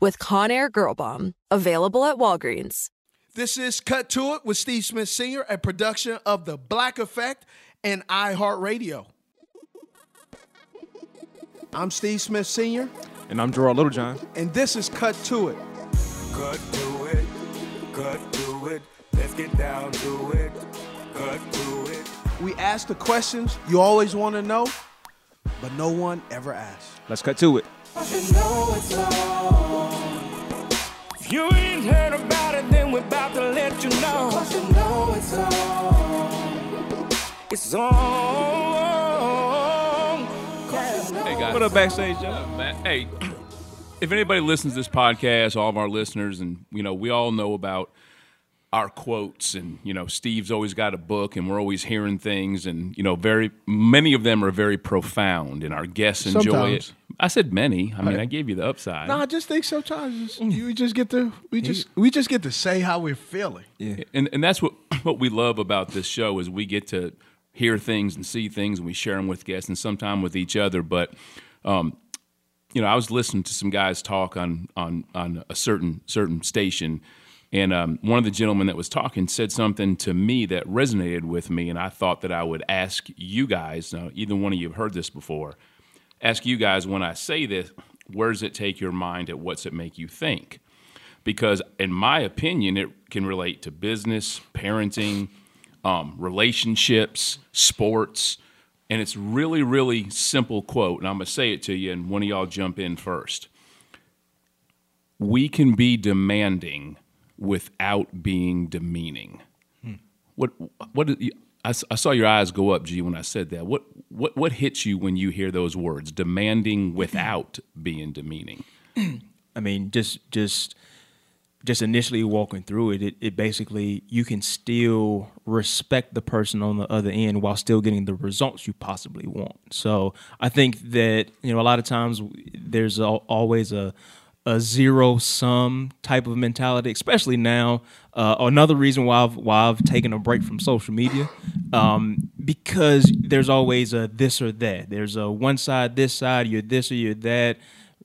with Conair Girl Bomb. Available at Walgreens. This is Cut to It with Steve Smith Sr., a production of The Black Effect and iHeartRadio. I'm Steve Smith Sr., And I'm Gerard Littlejohn. and this is Cut to It. Cut to it, cut to it. Let's get down to it. Cut to it. We ask the questions you always want to know, but no one ever asks. Let's cut to it. If you ain't heard about it, then we're about to let you know. Cause you know it's on. It's on. Cause you know Hey guys, What up, backstage, Joe? Hey, if anybody listens to this podcast, all of our listeners, and you know, we all know about our quotes, and you know, Steve's always got a book, and we're always hearing things, and you know, very many of them are very profound, and our guests enjoy Sometimes. it. I said many. I mean, I gave you the upside. No, I just think sometimes it's- you just get to we just we just get to say how we're feeling. Yeah and and that's what what we love about this show is we get to hear things and see things and we share them with guests and sometimes with each other but um, you know i was listening to some guys talk on on on a certain certain station and um, one of the gentlemen that was talking said something to me that resonated with me and i thought that i would ask you guys now either one of you have heard this before ask you guys when i say this where does it take your mind at what's it make you think? Because in my opinion it can relate to business parenting um, relationships sports and it's really really simple quote and i'm to say it to you and one of y'all jump in first. We can be demanding without being demeaning. Hmm. What what I saw your eyes go up g when i said that. What what what hits you when you hear those words demanding without being demeaning? I mean, just just just initially walking through it, it, it basically you can still respect the person on the other end while still getting the results you possibly want. So I think that you know a lot of times there's al- always a a zero sum type of mentality, especially now. Uh, another reason why I've why I've taken a break from social media, um, because there's always a this or that. There's a one side, this side, you're this or you're that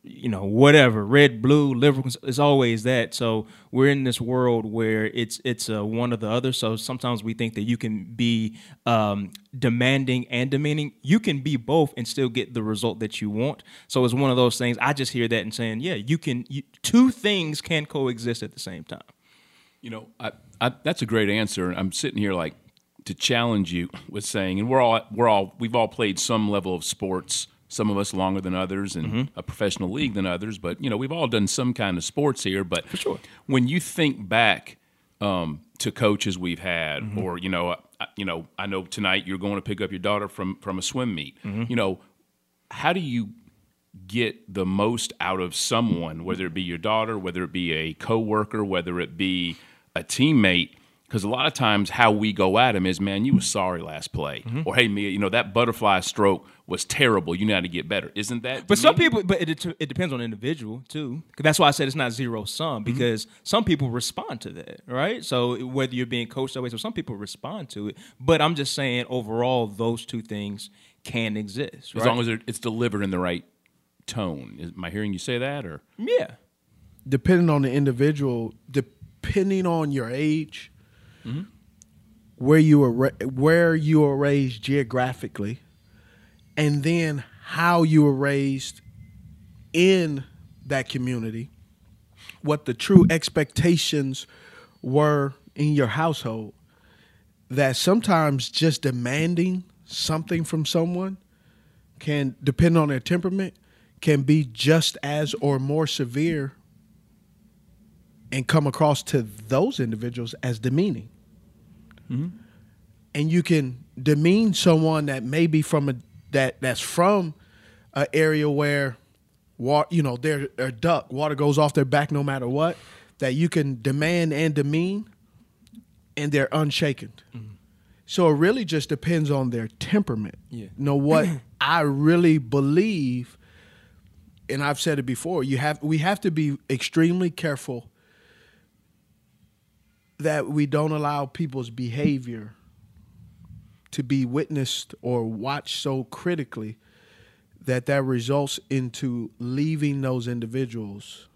you know, whatever, red, blue, liberal, it's always that. So we're in this world where it's it's a one or the other. So sometimes we think that you can be um, demanding and demeaning. You can be both and still get the result that you want. So it's one of those things. I just hear that and saying, yeah, you can. You, two things can coexist at the same time. You know, I, I, that's a great answer. I'm sitting here like to challenge you with saying, and we're all we're all we've all played some level of sports. Some of us longer than others, and mm-hmm. a professional league than others. But you know, we've all done some kind of sports here. But for sure. when you think back um, to coaches we've had, mm-hmm. or you know, I, you know, I know tonight you're going to pick up your daughter from from a swim meet. Mm-hmm. You know, how do you get the most out of someone, whether it be your daughter, whether it be a coworker, whether it be a teammate? Because a lot of times how we go at him is, man, you were sorry last play, mm-hmm. or hey, Mia, you know that butterfly stroke was terrible. You know how to get better. Isn't that? But some demeaning? people, but it, it depends on the individual too. That's why I said it's not zero sum mm-hmm. because some people respond to that, right? So whether you're being coached that way, so some people respond to it. But I'm just saying overall, those two things can exist, as long as it's delivered in the right tone. Is, am I hearing you say that, or yeah, depending on the individual, depending on your age, Mm-hmm. where you were where you were raised geographically, and then how you were raised in that community, what the true expectations were in your household that sometimes just demanding something from someone can depend on their temperament can be just as or more severe and come across to those individuals as demeaning and you can demean someone that may be from a that that's from an area where water you know they're a duck water goes off their back no matter what that you can demand and demean and they're unshaken. So it really just depends on their temperament. Yeah. you know what? I really believe and i've said it before you have we have to be extremely careful that we don't allow people's behavior to be witnessed or watched so critically that that results into leaving those individuals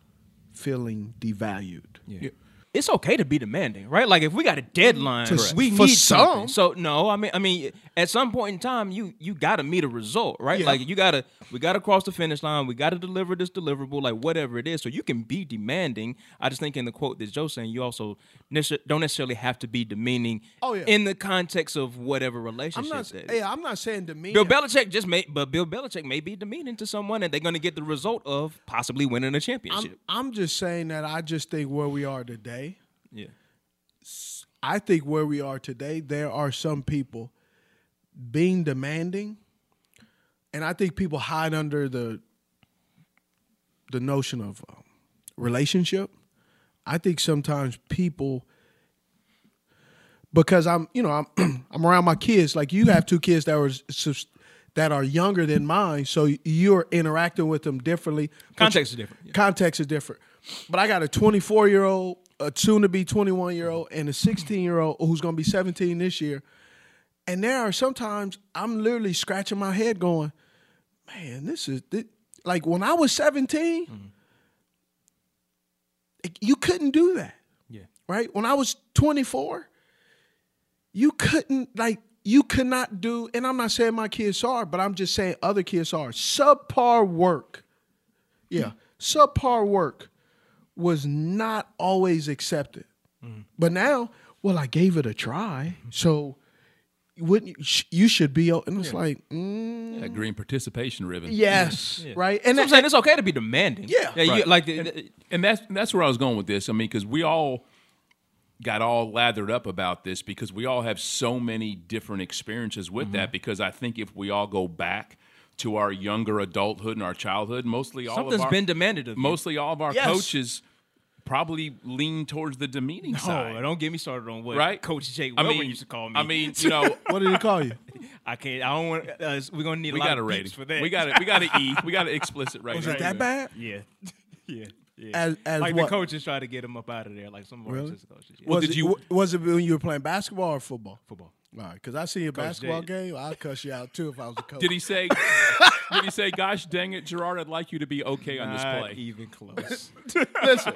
feeling devalued. Yeah. It's okay to be demanding, right? Like if we got a deadline, we for need some. something. So no, I mean, I mean, at some point in time, you you got to meet a result, right? Yeah. Like you got to, we got to cross the finish line. We got to deliver this deliverable, like whatever it is. So you can be demanding. I just think in the quote that Joe's saying, you also don't necessarily have to be demeaning. Oh, yeah. In the context of whatever I'm relationship. not. that is. Yeah, I'm not saying demeaning. Bill Belichick just may, but Bill Belichick may be demeaning to someone, and they're going to get the result of possibly winning a I'm, championship. I'm just saying that I just think where we are today. Yeah. I think where we are today, there are some people being demanding, and I think people hide under the the notion of um, relationship. I think sometimes people, because I'm, you know, I'm I'm around my kids. Like you have two kids that were that are younger than mine, so you're interacting with them differently. Context is different, yeah. Context is different. But I got a 24 year old, a soon to be 21 year old, and a 16 year old who's going to be 17 this year. And there are sometimes I'm literally scratching my head, going, "Man, this is thi- like when I was 17, it- you couldn't do that." Yeah. right? When I was 24, you couldn't like you could not do, and I'm not saying my kids are, but I'm just saying other kids are. Subpar work. Yeah. Subpar work was not always accepted. But now, well, I gave it a try. So wouldn't you, sh- you should be and it's like, mm, Yeah, green participation ribbon. yes, right? And And I'm saying it's okay to be demanding. Yeah. you- Right. like the, and, and that's that's where I was going with this. I mean, because we all got all lathered up about this because we all have so many different experiences with Mm-hmm. that. Because I think if we all go back to our younger adulthood and our childhood, mostly all something's of our, been demanded of you. mostly all of our Yes. coaches probably lean towards the demeaning Oh, side. don't get me started on what Right, Coach Jake I Wilbur mean, used to call me. I mean, you know, what did he call you? I can't. I don't want. Uh, we're gonna need we a lot got a of rating for that. We got it. We got an E. We got an explicit rating. Was it that bad? Yeah, yeah, yeah. As- as like what? the coaches try to get him up out of there, like some of our Really? assistant coaches. Yeah. Well, was did it, you- w- was it when you were playing basketball or football? Football. All right, because I see a basketball Jay. game, I'd cuss you out too if I was a coach. Did he say? did he say, "Gosh dang it, Gerard, I'd like you to be okay on this play"? even close. Listen,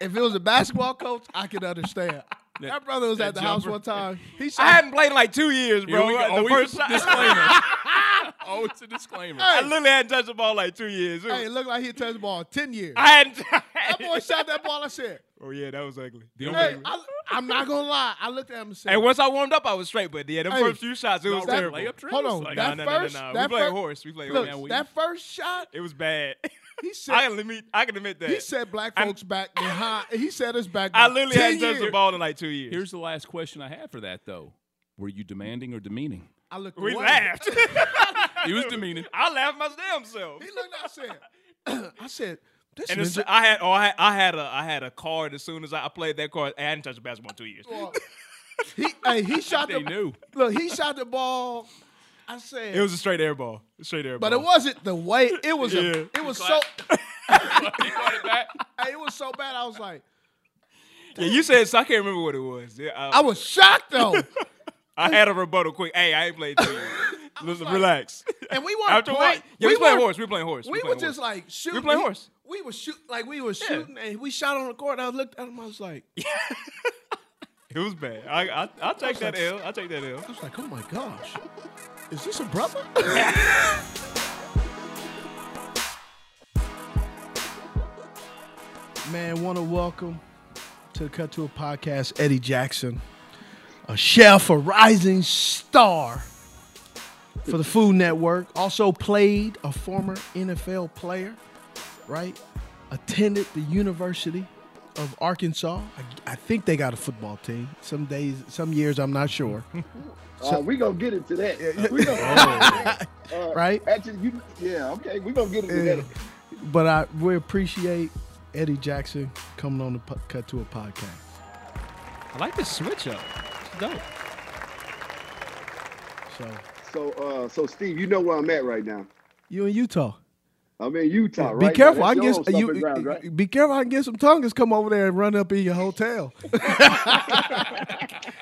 if it was a basketball coach, I could understand. That brother was that at the house one time. He I hadn't played in like two years, Here bro. we go. The oh, Always first a shot- disclaimer. Oh, Always a disclaimer. I literally hadn't touched the ball like two years. It hey, it looked like he touched the ball in ten years. I hadn't. that boy shot that ball. I said, oh yeah, that was ugly. The "Hey, only- I, I'm not gonna lie." I looked at him and said, And once I warmed up, I was straight. But yeah, the Hey, first few shots, it was that- terrible. layup drills? "Hold on, Like, that no, no, no, no, first, no. We that played fir- horse. We played look, horse. that first shot." It was bad. He said, I can admit. I can admit that. "He said black I'm- folks back behind." He said us back. I literally 10 hadn't touched the ball in like two years. Here's the last question I have for that, though. Were you demanding or demeaning? I looked we away. laughed. He was demeaning. I laughed my damn self. He looked. I said, "I said." This And it's, ninja- I had, oh, I had, I had a, I had a card as soon as I, I played that card. I hadn't touched a basketball in two years. he, hey, he shot They the knew. look. He shot the ball. I said It was a straight air ball, straight air ball. but ball. it wasn't the way. It was. Yeah. A, it was so. He brought it back. hey, it was so bad. I was like, Yeah, you said so. I can't remember what it was. Yeah, I, I was shocked though, I had a rebuttal quick. Hey, I ain't played two years. Listen, like- relax. and we weren't After playing. Yeah, we, playing weren't- horse. We playing horse. We playing were just like shooting. We playing horse. We were shoot like we were shooting, and we shot on the court. And I looked at him. I was like, I It was bad. I, I, I'll take that L. I'll take that L. was like, oh my gosh, is this a brother? Man, want to welcome to the Cut to It Podcast Eddie Jackson, a chef, a rising star for the Food Network. Also played a former NFL player, right? Attended the University of Arkansas. I, I think they got a football team. Some days, some years, I'm not sure. Uh, we gonna get into that. We gonna, uh, Right? Actually, you, yeah, okay, we gonna get into Yeah. that. But I we appreciate Eddie Jackson coming on the po- Cut to It Podcast. I like the switch up. Dope. So So, uh, so Steve, you know where I'm at right now. you in Utah. I'm in Utah, Be right? careful. Now, I that's can your get home you. ground, right? Be careful. I can get some Tongans come over there and run up in your hotel.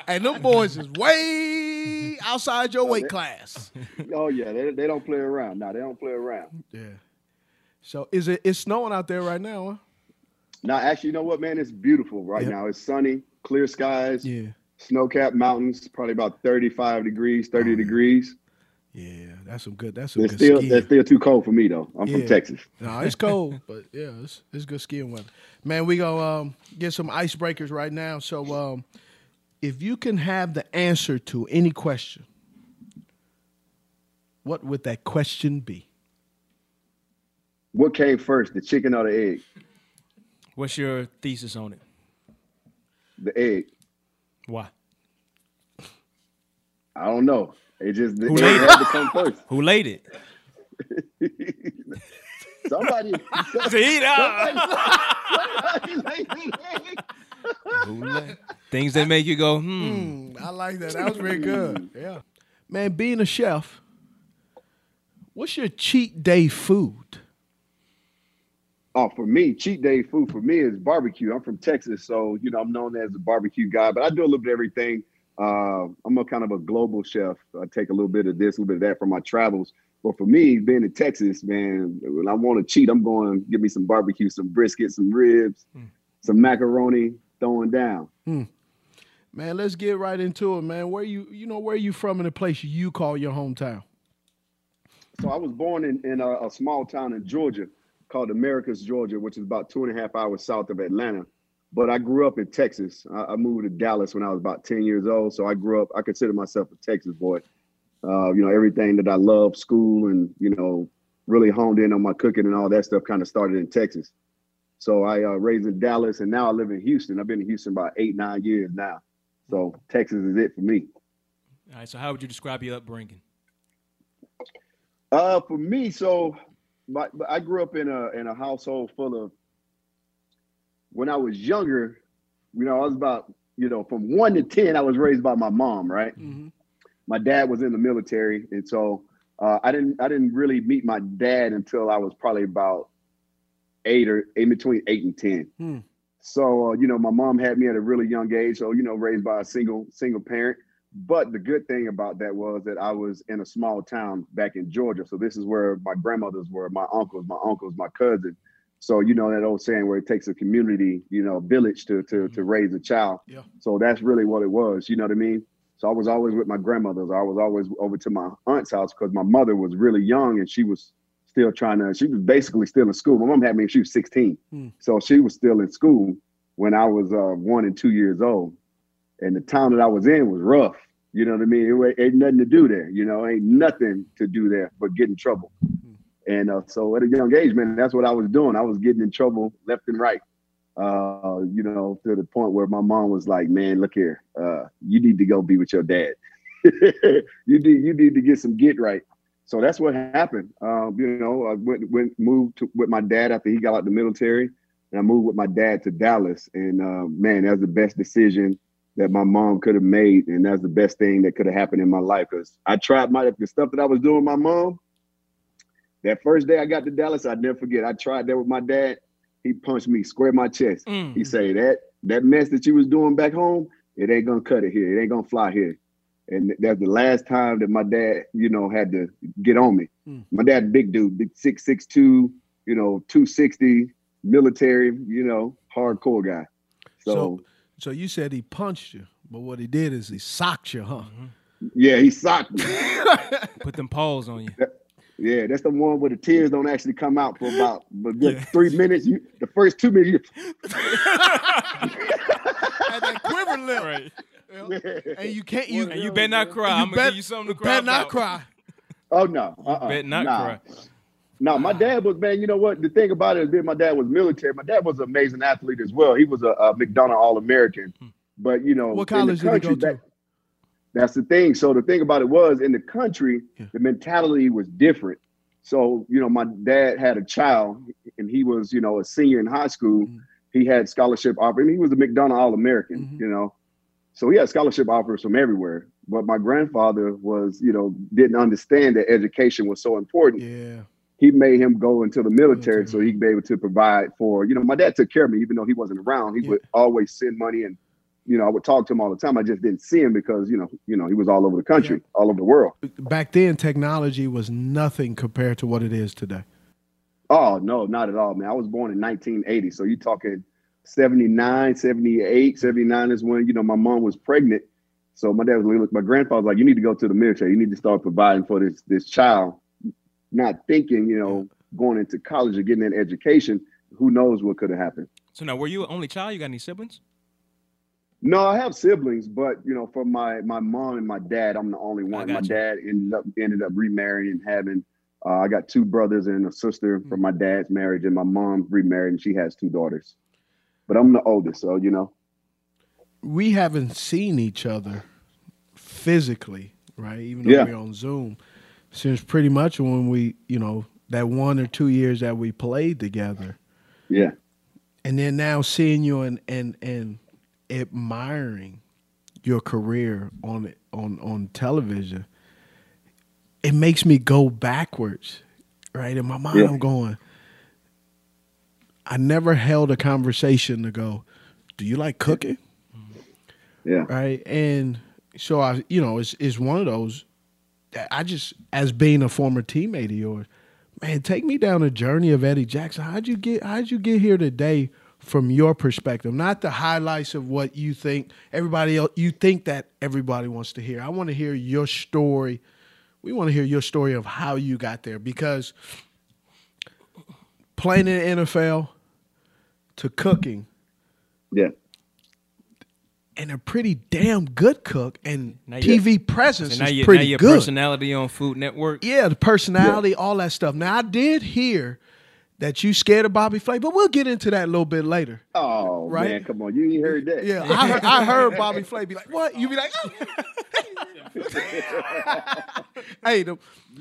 and them boys is way outside your weight class. Oh yeah, they, they don't play around. No, they don't play around. Yeah. So is it? It's snowing out there right now. Huh? Now, actually, you know what, man? It's beautiful right Yep. now. It's sunny, clear skies, Yeah. Snow-capped mountains, probably about 35 degrees, 30 degrees. Yeah. That's some good. That's some It's good still skiing. that's still too cold for me though. I'm Yeah. from Texas. No, it's cold, but yeah, it's, it's good skiing weather. Man, we gonna um, get some icebreakers right now. So, um, if you can have the answer to any question, what would that question be? What came first, the chicken or the egg? What's your thesis on it? The egg. Why? I don't know. It just the Who egg laid it? had to come first. Who laid it? Somebody, See, somebody laid the egg. Who laid? Things that make you go, hmm. Mm, I like that. That was very good. Yeah, man. Being a chef, what's your cheat day food? Oh, for me, cheat day food for me is barbecue. I'm from Texas, so you know I'm known as a barbecue guy. But I do a little bit of everything. Uh, I'm a kind of a global chef. I take a little bit of this, a little bit of that from my travels. But for me, being in Texas, man, when I want to cheat, I'm going to give me some barbecue, some brisket, some ribs, some macaroni, throwing down. Man, let's get right into it, man. Where you, you know, where you from in the place you call your hometown? So I was born in, in a, a small town in Georgia called Americus, Georgia, which is about two and a half hours south of Atlanta. But I grew up in Texas. I, I moved to Dallas when I was about 10 years old. So I grew up, I consider myself a Texas boy. Uh, you know, everything that I love, school and, you know, really honed in on my cooking and all that stuff kind of started in Texas. So I uh, raised in Dallas and now I live in Houston. I've been in Houston about eight, nine years now. So Texas is it for me. All right, so how would you describe your upbringing? Uh, for me, so my, I grew up in a in a household full of. When I was younger, you know, I was about you know from one to ten. I was raised by my mom, right? My dad was in the military, and so uh, I didn't I didn't really meet my dad until I was probably about eight or in between eight and ten. Hmm. So uh, you know, my mom had me at a really young age. So you know, raised by a single single parent. But the good thing about that was that I was in a small town back in Georgia. So this is where my grandmothers were, my uncles, my uncles, my cousin. So you know that old saying where it takes a community, you know, village to to to raise a child. Yeah. So that's really what it was. You know what I mean? So I was always with my grandmothers. I was always over to my aunt's house because my mother was really young and she was still trying to. She was basically still in school. My mom had me when she was 16, Hmm. so she was still in school when I was uh, one and two years old. And the town that I was in was rough. You know what I mean? It ain't nothing to do there. You know, ain't nothing to do there but get in trouble. And uh, so at a young age, man, that's what I was doing. I was getting in trouble left and right. Uh, you know, to the point where my mom was like, "Man, look here, uh, you need to go be with your dad. you need you need to get some get right." So that's what happened. Um, you know, I went went moved to, with my dad after he got out the military, and I moved with my dad to Dallas. And uh, man, that was the best decision that my mom could have made, and that's the best thing that could have happened in my life. Because I tried my the stuff that I was doing with my mom. That first day I got to Dallas, I'd never forget. I tried that with my dad. He punched me square in my chest. Mm. He say that that mess that you was doing back home, it ain't gonna cut it here. It ain't gonna fly here. And that's the last time that my dad, you know, had to get on me. Mm. My dad, big dude, big six six two, you know, two sixty, military, you know, hardcore guy. So, So, so you said he punched you, but what he did is he socked you, huh? yeah, he socked me. Put them paws on you. Yeah, that's the one where the tears don't actually come out for about but good three minutes. You, the first two minutes, you, Had that quiver lip. Right. And you can't you And you better not cry. I'm gonna give you something to cry better not cry. oh no, uh-uh, better not nah. cry. No, my dad was man. You know what? The thing about it is, that my dad was military. My dad was an amazing athlete as well. He was a, a McDonald's All American. But you know, What college did he go country, to? that- that's the thing. So the thing about it was, in the country, the mentality was different. So you know, my dad had a child, and he was you know a senior in high school. Mm-hmm. He had scholarship offers. I mean, he was a McDonald's All American. Mhm. You know, so he had scholarship offers from everywhere. But my grandfather was, you know, didn't understand that education was so important Yeah. He made him go into the military so mm-hmm. he'd be able to provide for you know my dad took care of me even though he wasn't around. He Yeah. would always send money and you know i would talk to him all the time. I just didn't see him because you know you know he was all over the country all over the world. Back then, technology was nothing compared to what it is today. oh no not at all man. I was born in 1980 so you're talking 79 78 79 is when you know my mom was pregnant. So my dad was like my grandfather was like you need to go to the military. You need to start providing for this this child not thinking you know going into college or getting an education who knows what could have happened So now, were you an only child? You got any siblings? No, I have siblings, but you know, for my my mom and my dad, I'm the only one. My you. dad ended up ended up remarrying and having. Uh, I got two brothers and a sister from my dad's marriage, and my mom remarried and she has two daughters. But I'm the oldest, so you know. we haven't seen each other physically, right? Even though Yeah. we're on Zoom, since pretty much when we, you know, that one or two years that we played together, Yeah, and then now seeing you and and and admiring your career on on on television, it makes me go backwards, right? In my mind, Yeah. I'm going. I never held a conversation to go. Do you like cooking? yeah, right? And so I, you know, it's it's one of those. I just, as being a former teammate of yours, man, take me down the journey of Eddie Jackson. How'd you get? How'd you get here today? From your perspective, not the highlights of what you think everybody else you think that everybody wants to hear. I want to hear your story. We want to hear your story of how you got there because playing in the NFL to cooking yeah, and a pretty damn good cook and Now you- TV presence So now, is you, now pretty your good. personality on Food Network. Yeah, the personality, all that stuff. Now I did hear that you scared of Bobby Flay, but we'll get into that a little bit later. Oh Right? man, come on, you ain't heard that? Yeah, I heard, I heard Bobby Flay be like, "What?" You be like, oh. "Hey, the,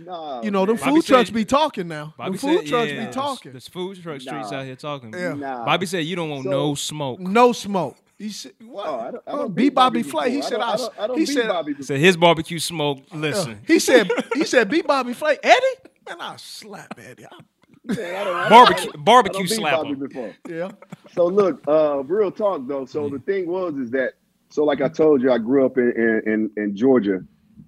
Nah, you know, them Bobby food trucks be talking now. Bobby the food said, trucks yeah, be talking. There's food truck streets Nah. out here talking. Yeah. Nah. Bobby said you don't want So- no smoke. No smoke. He said, "What?" Oh, I don't, I Oh, don't beat beat Bobby before. Flay. He I said, don't- "I." I don't, I don't he beat said, Bobby He before. said his barbecue smoke. Listen, "He said, he said, beat Bobby Flay." Eddie, man, I slap Eddie. I- Man, I don't- I Barbecue- barbecue I don't slap Bobby him. before. yeah. So look, uh, real talk though. So the thing was is that so like I told you, I grew up in in, in, in Georgia,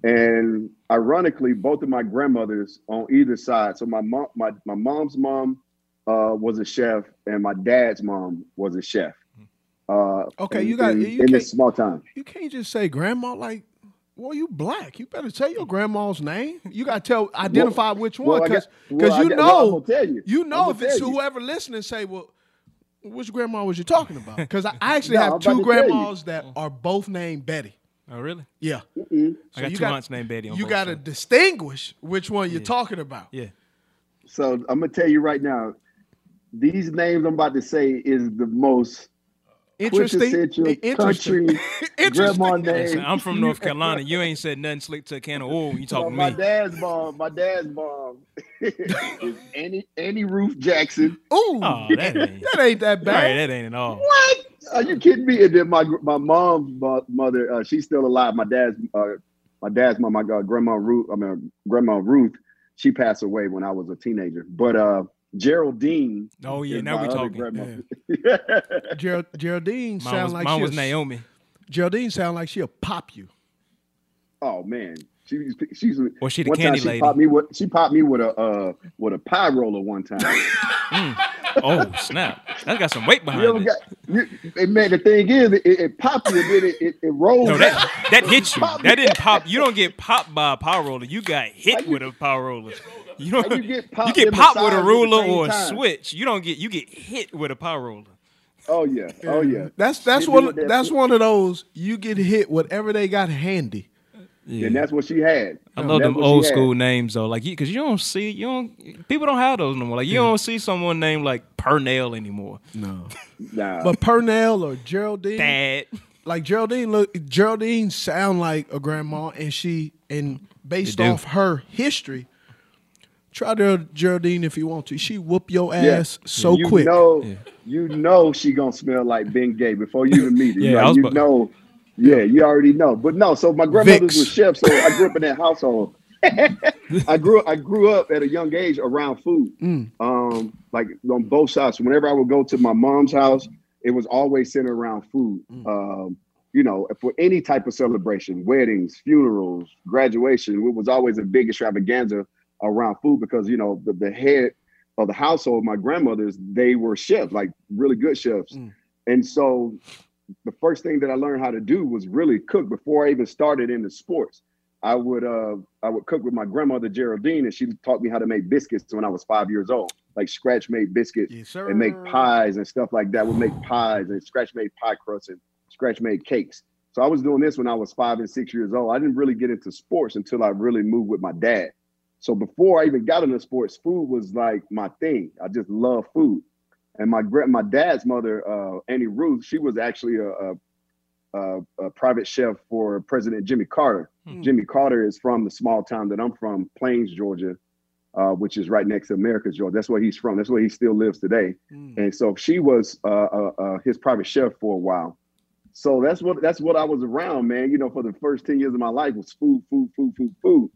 and ironically, both of my grandmothers on either side. So my mom, my my mom's mom uh, was a chef, and my dad's mom was a chef. Uh, Okay, in- you got- in, you in this small town. You can't just say grandma like, well, you black. You better tell your grandma's name. You got to tell, identify which one, I because got- well, I you well, I'm know, tell you. you know if it's tell you. whoever listening say, well, which grandma was you talking about? Because I I actually No, have two about to tell you. grandmas that are both named Betty. oh really? Yeah, Mm-mm. I got you two got- aunts named Betty. On you got to distinguish which one you're talking about. Yeah. So I'm gonna tell you right now, these names I'm about to say is the most Interesting. quintessential Interesting. country grandma Interesting. Listen. I'm from North Carolina. You ain't said nothing slick to a can of oil. You So talking my me? My dad's mom, my dad's mom is Annie Annie Ruth Jackson. Ooh, Oh, that ain't. that ain't that Right, bad. that ain't at all. What? Are you kidding me? And then my my mom's mother, uh, she's still alive. My dad's uh, my dad's mom, my uh, grandma Ruth. I mean grandma Ruth. She passed away when I was a teenager. But uh, Geraldine. Oh yeah, is now we other talking. grandma. Gerald, Geraldine sounds like mine she'll, was Naomi. Geraldine sound like she'll pop you. oh man, She she's Or she the candy she lady. Popped me with, she popped me with a uh, with a pie roller one time. Oh snap! That's got some weight you behind it. got? You, man, the thing is, it, it popped you, and then it, it, it rolls. No, that that hit you. That didn't pop. You don't get popped by a power roller. You got hit How you- with a power roller. You don't. you get popped you get and popped with a massaged ruler or a time? switch. You don't get. You get hit with a power roller. Oh yeah, oh yeah. That's that's Hit me with one that's one of those you get hit whatever they got handy. And that's what she had. I love them what she old had. school names though, like because you, don't see you don't people don't have those no more. Like you hmm. don't see someone named like Purnell anymore. No. Nah, But Purnell or Geraldine, Dad, like Geraldine look Geraldine sound like a grandma and she and based off her history, try to Geraldine if you want to. She whoop your Yeah. ass so you quick. know, Yeah. you know she gonna smell like Bengay before you even meet her. Yeah, Like, I was you about- know, yeah, you already know. But no, so my grandmother's Vicks. was chefs, so I grew up in that household. I grew I grew up at a young age around food. Mm. Um, like on both sides. Whenever I would go to my mom's house, it was always centered around food. Mm. Um, you know, for any type of celebration, weddings, funerals, graduation, it was always a big extravaganza around food because you know the, the head of the household, my grandmothers, they were chefs, like really good chefs. Mm. And so the first thing that I learned how to do was really cook before I even started into sports. I would uh I would cook with my grandmother Geraldine, and she taught me how to make biscuits when I was five years old, like scratch made biscuits Yes, and make pies and stuff like that. Would make pies and scratch made pie crusts and scratch made cakes. So I was doing this when I was five and six years old. I didn't really get into sports until I really moved with my dad. So before I even got into sports, food was like my thing. I just love food. And my my dad's mother, uh, Annie Ruth, she was actually a, a, a, a private chef for President Jimmy Carter. Hmm. Jimmy Carter is from the small town that I'm from, Plains, Georgia, uh, which is right next to Americus, Georgia. That's where he's from. That's where he still lives today. Mm. And so she was uh, uh, uh, his private chef for a while. So that's what that's what I was around, man. You know, for the first ten years of my life was food, food, food, food, food.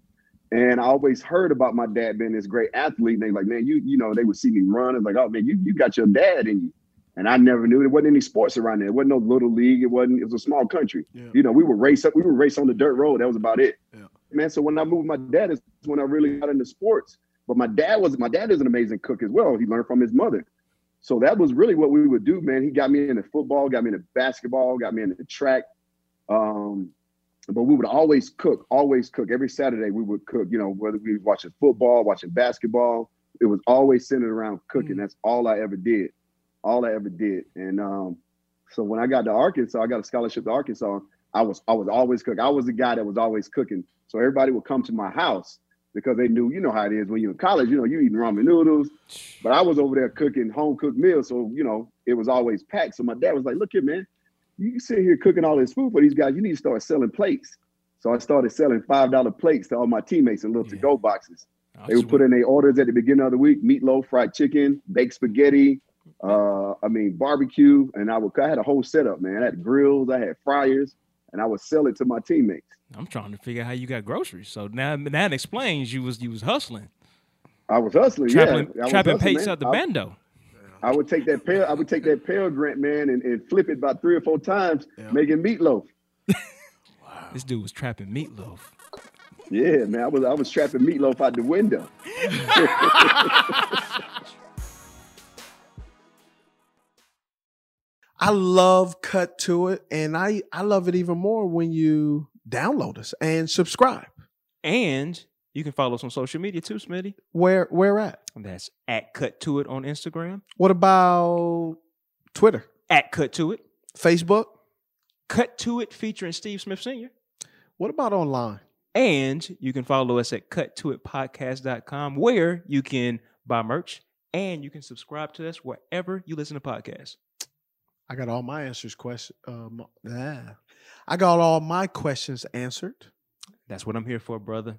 And I always heard about my dad being this great athlete. And they like, man, you you know, they would see me run and like, oh man, you you got your dad in you. And I never knew there wasn't any sports around there. It wasn't no little league. It wasn't. It was a small country. Yeah. You know, we would race up. We would race on the dirt road. That was about it. Yeah. Man, so when I moved with my dad is when I really got into sports. But my dad was my dad is an amazing cook as well. He learned from his mother. So that was really what we would do, man. He got me into football, got me into basketball, got me into track. Um, but we would always cook, always cook. Every Saturday we would cook, you know, whether we was watching football, watching basketball, it was always centered around cooking. That's all I ever did. All I ever did. And um, so when I got to Arkansas, I got a scholarship to Arkansas. I was I was always cooking. I was the guy that was always cooking. So everybody would come to my house because they knew, you know how it is when you're in college, you know, you eating ramen noodles. But I was over there cooking home cooked meals. So, you know, it was always packed. So my dad was like, look here, man, you can sit here cooking all this food for these guys. You need to start selling plates. So I started selling $5 plates to all my teammates in little to-go boxes. They would put in their orders at the beginning of the week: meatloaf, fried chicken, baked spaghetti. Uh, I mean barbecue, and I would. I had a whole setup, man. I had grills, I had fryers, and I would sell it to my teammates. I'm trying to figure out how you got groceries. So now that explains you was you was hustling, I was hustling, trapping, yeah. I was trapping hustling, out the bando. I would take that pail. I would take that Pell Grant man and, and flip it about three or four times, making meatloaf. This dude was trapping meatloaf. Yeah, man. I was I was trapping meatloaf out the window. I love Cut to It, and I I love it even more when you download us and subscribe. And you can follow us on social media too, Smitty. Where where at? That's at Cut To It on Instagram. What about Twitter, At Cut To It. Facebook? Cut To It featuring Steve Smith Sr. What about online? And you can follow us at cuttoitpodcast.com where you can buy merch and you can subscribe to us wherever you listen to podcasts. I got all my answers question. Um, ah. I got all my questions answered. That's what I'm here for, brother.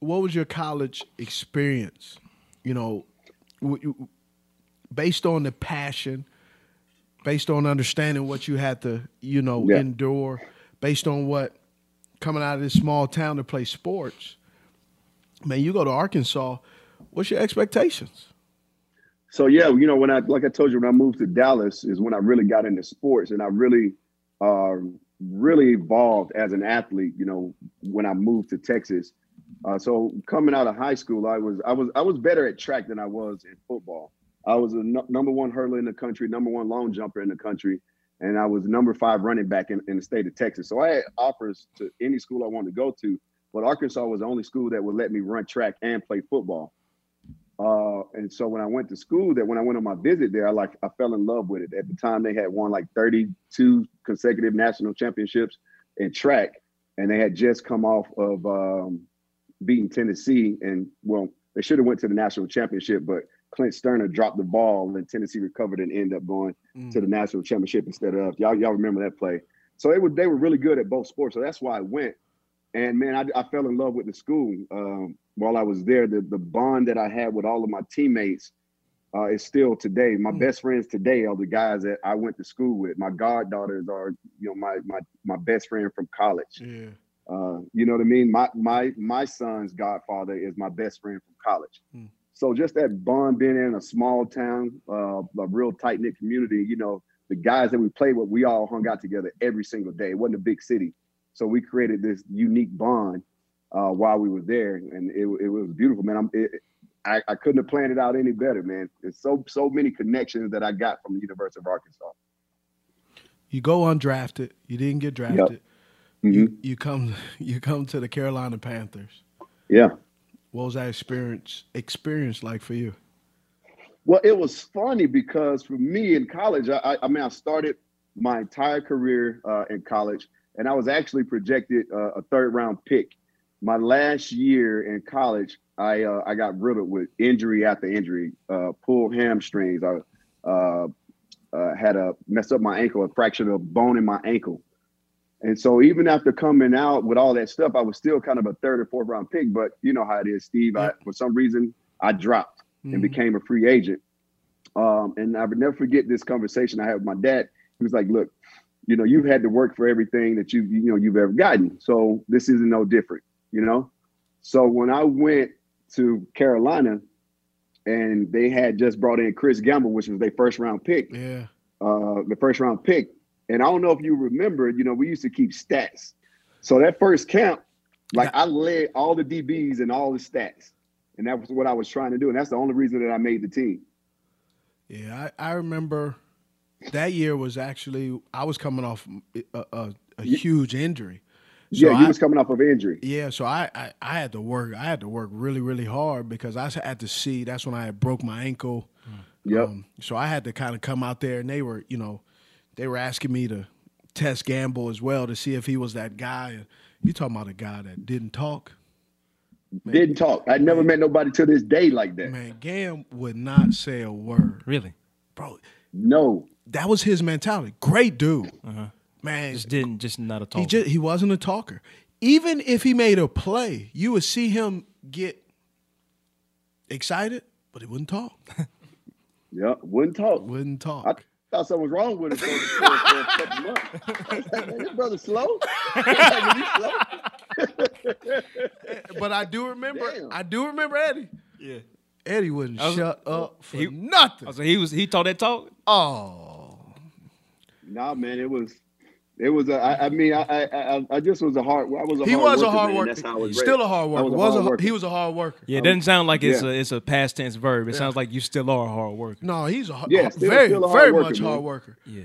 What was your college experience? You know, based on the passion, based on understanding what you had to, you know, yeah. endure, based on what coming out of this small town to play sports. Man, you go to Arkansas. What's your expectations? So yeah, you know, when I like I told you when I moved to Dallas is when I really got into sports and I really uh, really evolved as an athlete. You know, when I moved to Texas. Uh, so coming out of high school, I was I was I was better at track than I was in football. I was a number one hurdler in the country, number one long jumper in the country, and I was number five running back in, in the state of Texas. So I had offers to any school I wanted to go to, but Arkansas was the only school that would let me run track and play football. Uh, and so when I went to school, that when I went on my visit there, I like I fell in love with it. At the time, they had won like 32 consecutive national championships in track, and they had just come off of um, beating Tennessee. And well, they should have went to the national championship, but Clint Stoerner dropped the ball and Tennessee recovered and ended up going mm. to the national championship instead of y'all. Y'all remember that play? So they were they were really good at both sports. So that's why I went. And man, I, I fell in love with the school um, while I was there. The the bond that I had with all of my teammates uh, is still today. My mm. best friends today are the guys that I went to school with. My goddaughters are you know my my my best friend from college. Yeah. Uh, you know what I mean? My my my son's godfather is my best friend from college. Mm. So just that bond being in a small town, uh, a real tight knit community. You know, the guys that we played with, we all hung out together every single day. It wasn't a big city, so we created this unique bond uh, while we were there, and it, it was beautiful, man. I'm, it, I, I couldn't have planned it out any better, man. There's so so many connections that I got from the University of Arkansas. You go undrafted. You didn't get drafted. Yep. Mm-hmm. You you come you come to the Carolina Panthers. Yeah. What was that experience experience like for you? Well, it was funny because for me in college, I, I mean, I started my entire career uh, in college, and I was actually projected uh, a third round pick. My last year in college, I uh, I got riddled with injury after injury, uh, pulled hamstrings. I uh, uh, had a messed up my ankle, a fractured a bone in my ankle. And so even after coming out with all that stuff, I was still kind of a third or fourth round pick. But you know how it is, Steve. I, for some reason, I dropped mm-hmm. and became a free agent. Um, and I would never forget this conversation I had with my dad. He was like, "Look, you know, you've had to work for everything that you you know you've ever gotten. So this isn't no different, you know." So when I went to Carolina, and they had just brought in Chris Gamble, which was their first round pick. Yeah. Uh, the first round pick. And I don't know if you remember, you know, we used to keep stats. So that first camp, like I led all the DBs and all the stats. And that was what I was trying to do. And that's the only reason that I made the team. Yeah, I, I remember that year was actually I was coming off a, a, a huge injury. So yeah, you I, was coming off of injury. Yeah, so I, I, I had to work. I had to work really really hard because I had to see. That's when I had broke my ankle. Yep. Um, so I had to kind of come out there, and they were, you know, they were asking me to test Gamble as well to see if he was that guy. You talking about a guy that didn't talk? Man, didn't talk. I never met nobody to this day like that. Man, Gam would not say a word. Really, bro. No, that was his mentality. Great dude, uh-huh. man. Just didn't, just not a talker. He just he wasn't a talker. Even if he made a play, you would see him get excited, but he wouldn't talk. Yeah, wouldn't talk. Wouldn't talk. I thought something was wrong with it for, for, for a couple months. Like, Man, this brother slow. Like, he slow? but I do remember. Damn. I do remember Eddie. yeah. Eddie wouldn't was- shut up for he- nothing. I was like, he was he taught that talk. oh, Nah, man, it was. It was a. I, I mean, I, I, I, I just was a hard. I was a he hard was a worker, hard man. worker. That's how I was Still raised. a hard I worker. was a Was hard a, worker. he was a hard worker. Yeah, it doesn't sound like it's yeah. a it's a past tense verb. It sounds like you still are a hard worker. No, he's a hard, Yeah, still- very still a hard very worker, much man. hard worker. Yeah.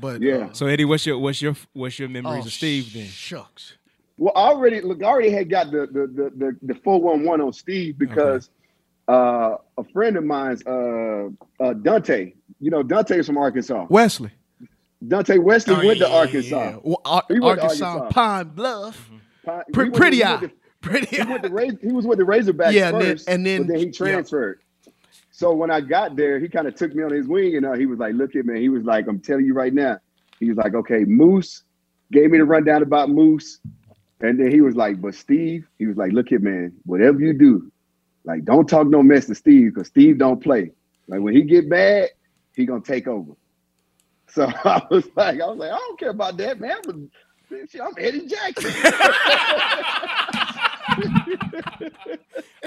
But Yeah. uh, So Eddie, what's your what's your what's your memories oh, of Steve then? Shucks. Well, I already look. I already had got the the the the, the four one one on Steve because uh, a friend of mine's, uh, uh, Dante. You know, Dante's from Arkansas. Wesley. Dante Wesley Oh, went to yeah, Arkansas. yeah. Well, Ar- He went to Arkansas, Arkansas. Pine Bluff. Pi- he Pre- went- pretty he eye. Pretty he went to Raz- he was with the Razorbacks Yeah, and then- first, and then- then he yeah. transferred. So when I got there, he kind of took me on his wing, and uh, he was like, "Look at man," he was like, "I'm telling you right now." He was like, "Okay, Moose gave me the rundown about Moose," and then he was like, "But Steve," he was like, "Look at man, whatever you do, like don't talk no mess to Steve because Steve don't play. Like when he get bad, he gonna take over." So I was like, I was like, I don't care about that, man. I'm, I'm Eddie Jackson.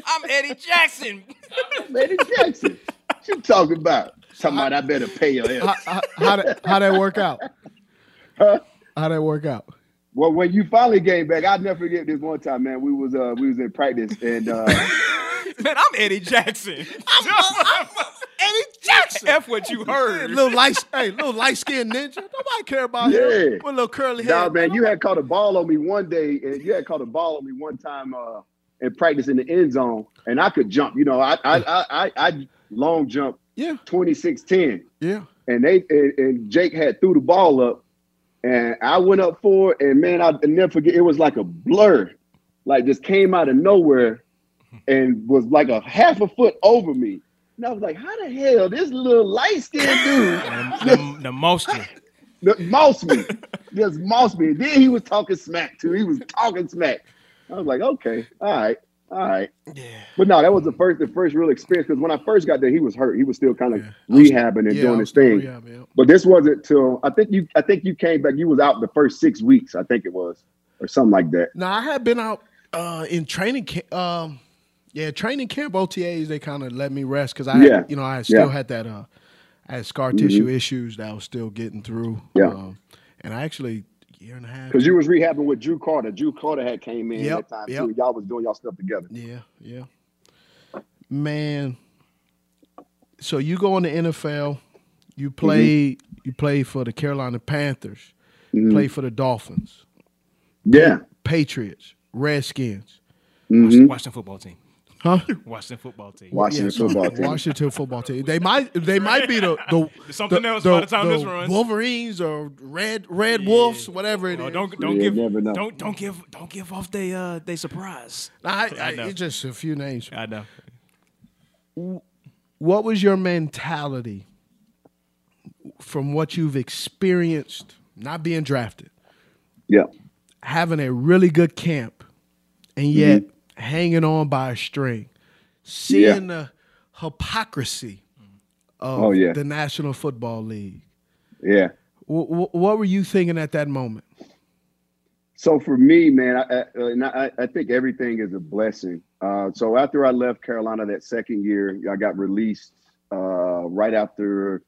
I'm Eddie Jackson. Eddie Jackson. What you talking about? Talking about I better pay your ass. how, how that how that work out? Huh? How'd that work out? Well, when you finally came back, I'll never forget this one time, man. We was uh we was in practice and uh Man, I'm Eddie Jackson. I'm, Eddie Jackson. F what you heard. little light, hey, little light skinned ninja. Nobody care about Yeah. him. With a little curly hair. nah, man, you had caught a ball on me one day, and you had caught a ball on me one time uh in practice in the end zone, and I could jump. You know, I I I I, I long jump Yeah, 26-10. yeah. and they and, and Jake had threw the ball up, and I went up for it, and man, I will never forget. It was like a blur, like just came out of nowhere, and was like a half a foot over me. And I was like, how the hell this little light skinned dude the, the monster. just mossed me, just mossed me. Then he was talking smack too. He was talking smack. I was like, okay, all right. All right, Yeah. but no, that was the first, the first real experience. Because when I first got there, he was hurt. He was still kind of Yeah. Rehabbing and yeah, doing his thing. Yeah. But this wasn't till I think you I think you came back. You was out the first six weeks, I think it was, or something like that. Now I had been out uh, in training camp. Um, yeah, training camp OTAs. They kind of let me rest because I, Yeah. had, you know, I still Yeah. Mm-hmm. had that. Uh, I had scar tissue issues that I was still getting through. Yeah. Um, and I actually year and a half. Because you was rehabbing with Drew Carter. Drew Carter had came in Yep, that time yep. too. Y'all was doing y'all stuff together. Yeah, yeah. Man, so you go in the NFL, you play you play for the Carolina Panthers, Mhm. play for the Dolphins, Yeah. Patriots, Redskins. Mhm. Washington football team. Huh? Washington football team. Washington Yeah, football team. Washington football team. They might they might be the the Something the- else the- by the time the this runs. Wolverines or Red Red Wolves, whatever it No, is. don't don't Yeah, give never know. don't don't give don't give off they uh they surprise. I, I, I know. it's just a few names. I know. What was your mentality from what you've experienced, not being drafted, Yeah. having a really good camp, and yet hanging on by a string, seeing the hypocrisy of Oh, yeah. the National Football League? Yeah. W- w- what were you thinking at that moment? So for me, man, I, I, and I, I think everything is a blessing. Uh, so after I left Carolina that second year, I got released uh, right after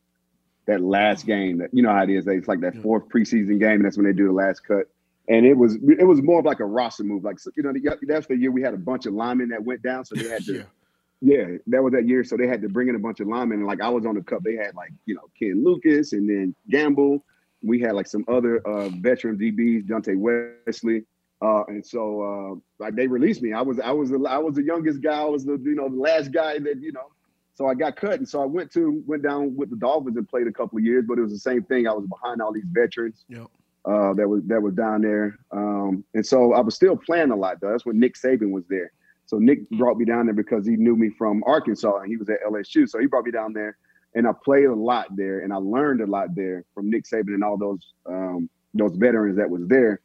that last game. That you know how it is. It's like that fourth preseason game, and that's when they do the last cut. And it was it was more of like a roster move. Like you know, the- that's the year we had a bunch of linemen that went down, so they had to. Yeah. Yeah, that was that year. So they had to bring in a bunch of linemen. And like I was on the cup, they had like, you know, Ken Lucas and then Gamble. We had like some other uh veteran DBs, Dante Wesley. Uh and so uh like they released me. I was I was the I was the youngest guy, I was the you know the last guy that, you know. So I got cut. And so I went to went down with the Dolphins and played a couple of years, but it was the same thing. I was behind all these veterans Yep. Uh, that was that was down there. Um, and so I was still playing a lot though. That's when Nick Saban was there. So Nick brought me down there because he knew me from Arkansas and he was at LSU. So he brought me down there and I played a lot there, and I learned a lot there from Nick Saban and all those um, those veterans that was there.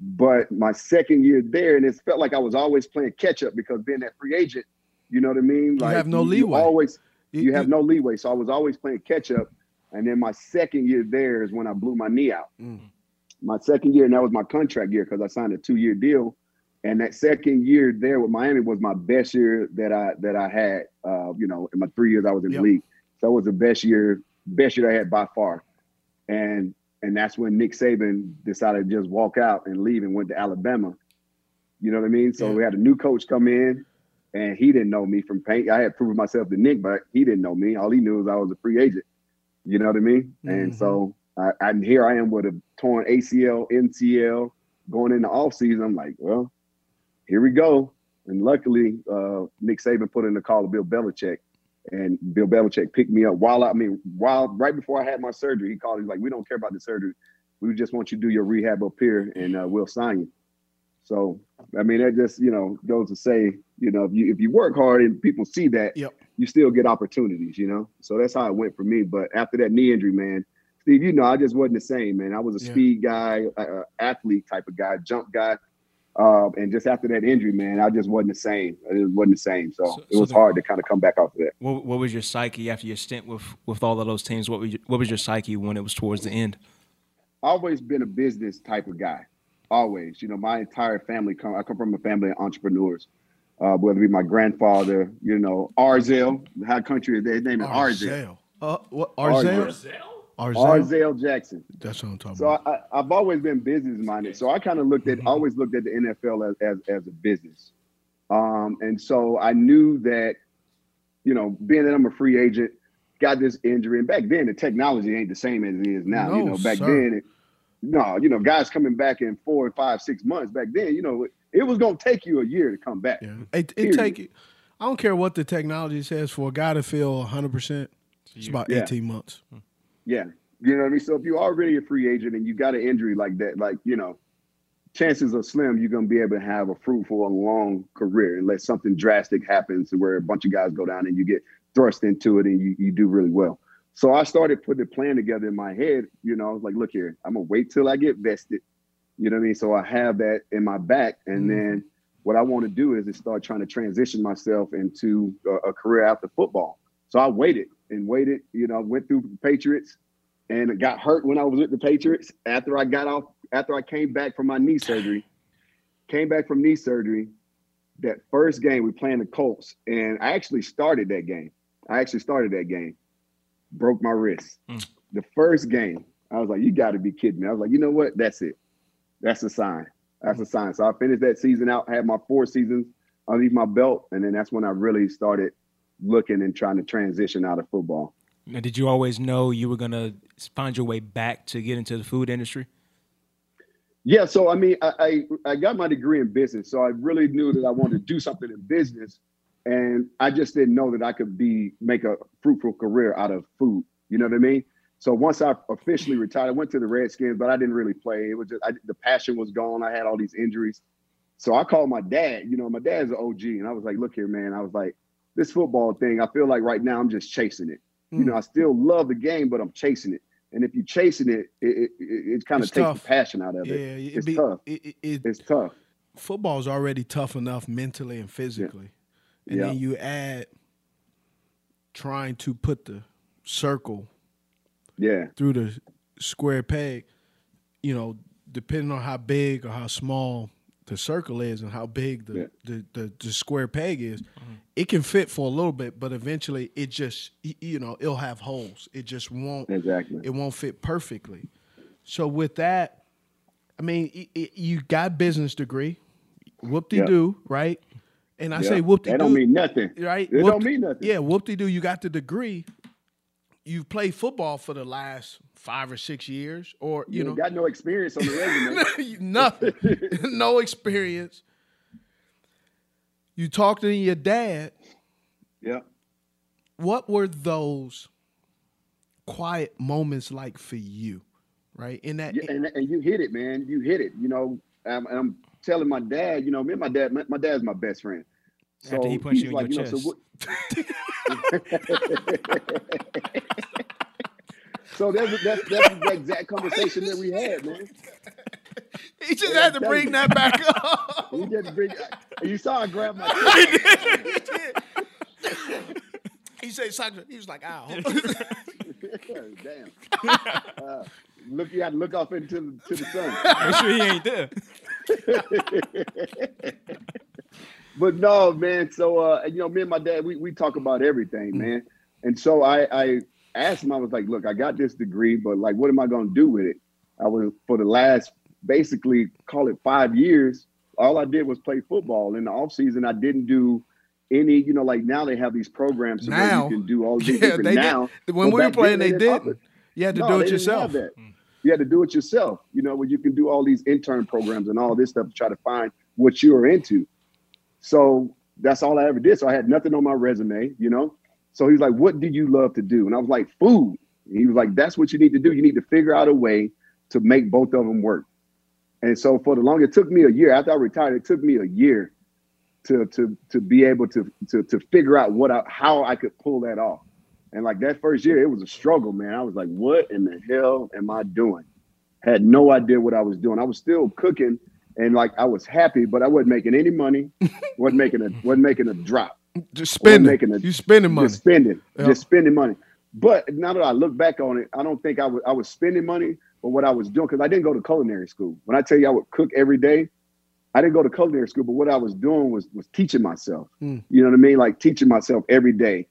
But my second year there, and it felt like I was always playing catch up because being that free agent, you know what I mean? You have no leeway. always You- you have you- no leeway. So I was always playing catch up. And then my second year there is when I blew my knee out. Mm. My second year, and that was my contract year because I signed a two year deal. And that second year there with Miami was my best year that I that I had. Uh, you know, in my three years I was in Yep. the league, so it was the best year, best year I had by far. And and that's when Nick Saban decided to just walk out and leave and went to Alabama. You know what I mean? So Yeah. we had a new coach come in, and he didn't know me from paint. I had proven myself to Nick, but he didn't know me. All he knew was I was a free agent. You know what I mean? And so I, and here I am with a torn ACL, MCL going into off season. I'm like, well, here we go. And luckily, uh, Nick Saban put in the call to Bill Belichick, and Bill Belichick picked me up while I, I mean, while right before I had my surgery, he called. He's like, "We don't care about the surgery. We just want you to do your rehab up here, and uh, we'll sign you." So, I mean, that just you know goes to say, you know, if you if you work hard and people see that, Yep. you still get opportunities. You know, so that's how it went for me. But after that knee injury, man, Steve, you know, I just wasn't the same, man. I was a Yeah. speed guy, uh, athlete type of guy, jump guy. Uh, and just after that injury, man, I just wasn't the same. It wasn't the same. So, So- it so was the- hard to kind of come back off of that. What, what was your psyche after your stint with with all of those teams? What was your, what was your psyche when it was towards the end? always been a business type of guy. Always, you know, my entire family come. I come from a family of entrepreneurs. Uh, whether it be my grandfather, you know, Arzel, how country is their name is Arzel. Arzell. Uh, what Arzell? Arzell. Arzel Jackson. That's what I'm talking So about. So I, I've always been business minded. So I kind of looked at, always looked at the NFL as, as, as a business. Um, and so I knew that, you know, being that I'm a free agent, got this injury, and back then the technology ain't the same as it is now. No, you know, back sir. then, it, no, you know, guys coming back in four, five, six months. Back then, you know, it, it was gonna take you a year to come back. Yeah. It, it take you. I don't care what the technology says for a guy to feel 100. percent It's about Yeah. 18 months. Yeah. You know what I mean? So if you're already a free agent and you got an injury like that, like, you know, chances are slim you're going to be able to have a fruitful and long career unless something drastic happens to where a bunch of guys go down and you get thrust into it and you, you do really well. So I started putting a plan together in my head. You know, I was like, look here, I'm going to wait till I get vested. You know what I mean? So I have that in my back. And mm-hmm. then what I want to do is, is start trying to transition myself into a, a career after football. So I waited and waited, you know, went through the Patriots and got hurt when I was with the Patriots. After I got off, after I came back from my knee surgery, came back from knee surgery, that first game we playing the Colts, and I actually started that game. I actually started that game, broke my wrist. Hmm. The first game, I was like, "You got to be kidding me!" I was like, "You know what? That's it. That's a sign. That's a sign." So I finished that season out, had my four seasons underneath my belt, and then that's when I really started looking and trying to transition out of football. Now, did you always know you were gonna find your way back to get into the food industry? Yeah, so I mean, I, I I got my degree in business, so I really knew that I wanted to do something in business, and I just didn't know that I could be make a fruitful career out of food. You know what I mean? So once I officially retired, I went to the Redskins, but I didn't really play. It was just I, the passion was gone. I had all these injuries, so I called my dad. You know, my dad's an OG, and I was like, "Look here, man." I was like, "This football thing, I feel like right now I'm just chasing it. You hmm. know, I still love the game, but I'm chasing it." And if you're chasing it, it it, it, it kind of takes tough. the passion out of Yeah, it. it it's be- tough. It, it, it, It's tough. football's already tough enough mentally and physically, and Yeah. then you add trying to put the circle Yeah. through the square peg. You know, depending on how big or how small the circle is and how big the Yeah. the, the, the square peg is, mm-hmm. it can fit for a little bit, but eventually it just you know it'll have holes. It just won't Exactly. it won't fit perfectly. So with that, I mean, i i you got business degree, whoop de doo, right? And I say whoop de That doo, don't mean nothing. right? It Whoop- don't mean nothing. Yeah, whoop de doo. You got the degree. You've played football for the last five or six years, or you, You, know, got no experience on the resume. nothing, no experience. You talked to your dad. yeah. What were those quiet moments like for you, right? In that, Yeah, and, and you hit it, man. You hit it. You know, I'm, I'm telling my dad, you know, me and my dad, my, my dad's my best friend. So After he punched you in like, your you know, so chest. what, so that's, that's that's the exact conversation that we had, man. He just had to bring that back up. He just bring. You saw I grab my. he said, "Sandra." He was like, "Ow." Damn. Uh, look, you had to look off into the, to the sun. Make sure he ain't there. but no, man. So uh, you know, me and my dad, we we talk about everything, Mm. man. And so I I asked him, I was like, look, I got this degree, but like, what am I going to do with it? I was for the last basically call it five years. All I did was play football in the off season. I didn't do any, you know, like now they have these programs so where you can do all these Yeah, different they now. did. When we were then, playing, they didn't You had to No, do it yourself. You had to do it yourself, you know, where you can do all these intern programs and all this stuff to try to find what you are into. So that's all I ever did. So I had nothing on my resume, you know. So he's like, What do you love to do? And I was like, Food. And he was like, That's what you need to do. You need to figure out a way to make both of them work. And so for the long, it took me a year after I retired, it took me a year to to to be able to to to figure out what I, how I could pull that off. And like that first year, it was a struggle, man. I was like, what in the hell am I doing? Had no idea what I was doing. I was still cooking and like I was happy, but I wasn't making any money. wasn't making a wasn't making a drop. Just spending. making a- you spending money. Just spending. Yeah. Just spending money. But now that I look back on it, I don't think I was I was spending money, but what I was doing, because I didn't go to culinary school. When I tell you I would cook every day, I didn't go to culinary school, but what I was doing was was teaching myself. Mm. You know what I mean? Like teaching myself every day.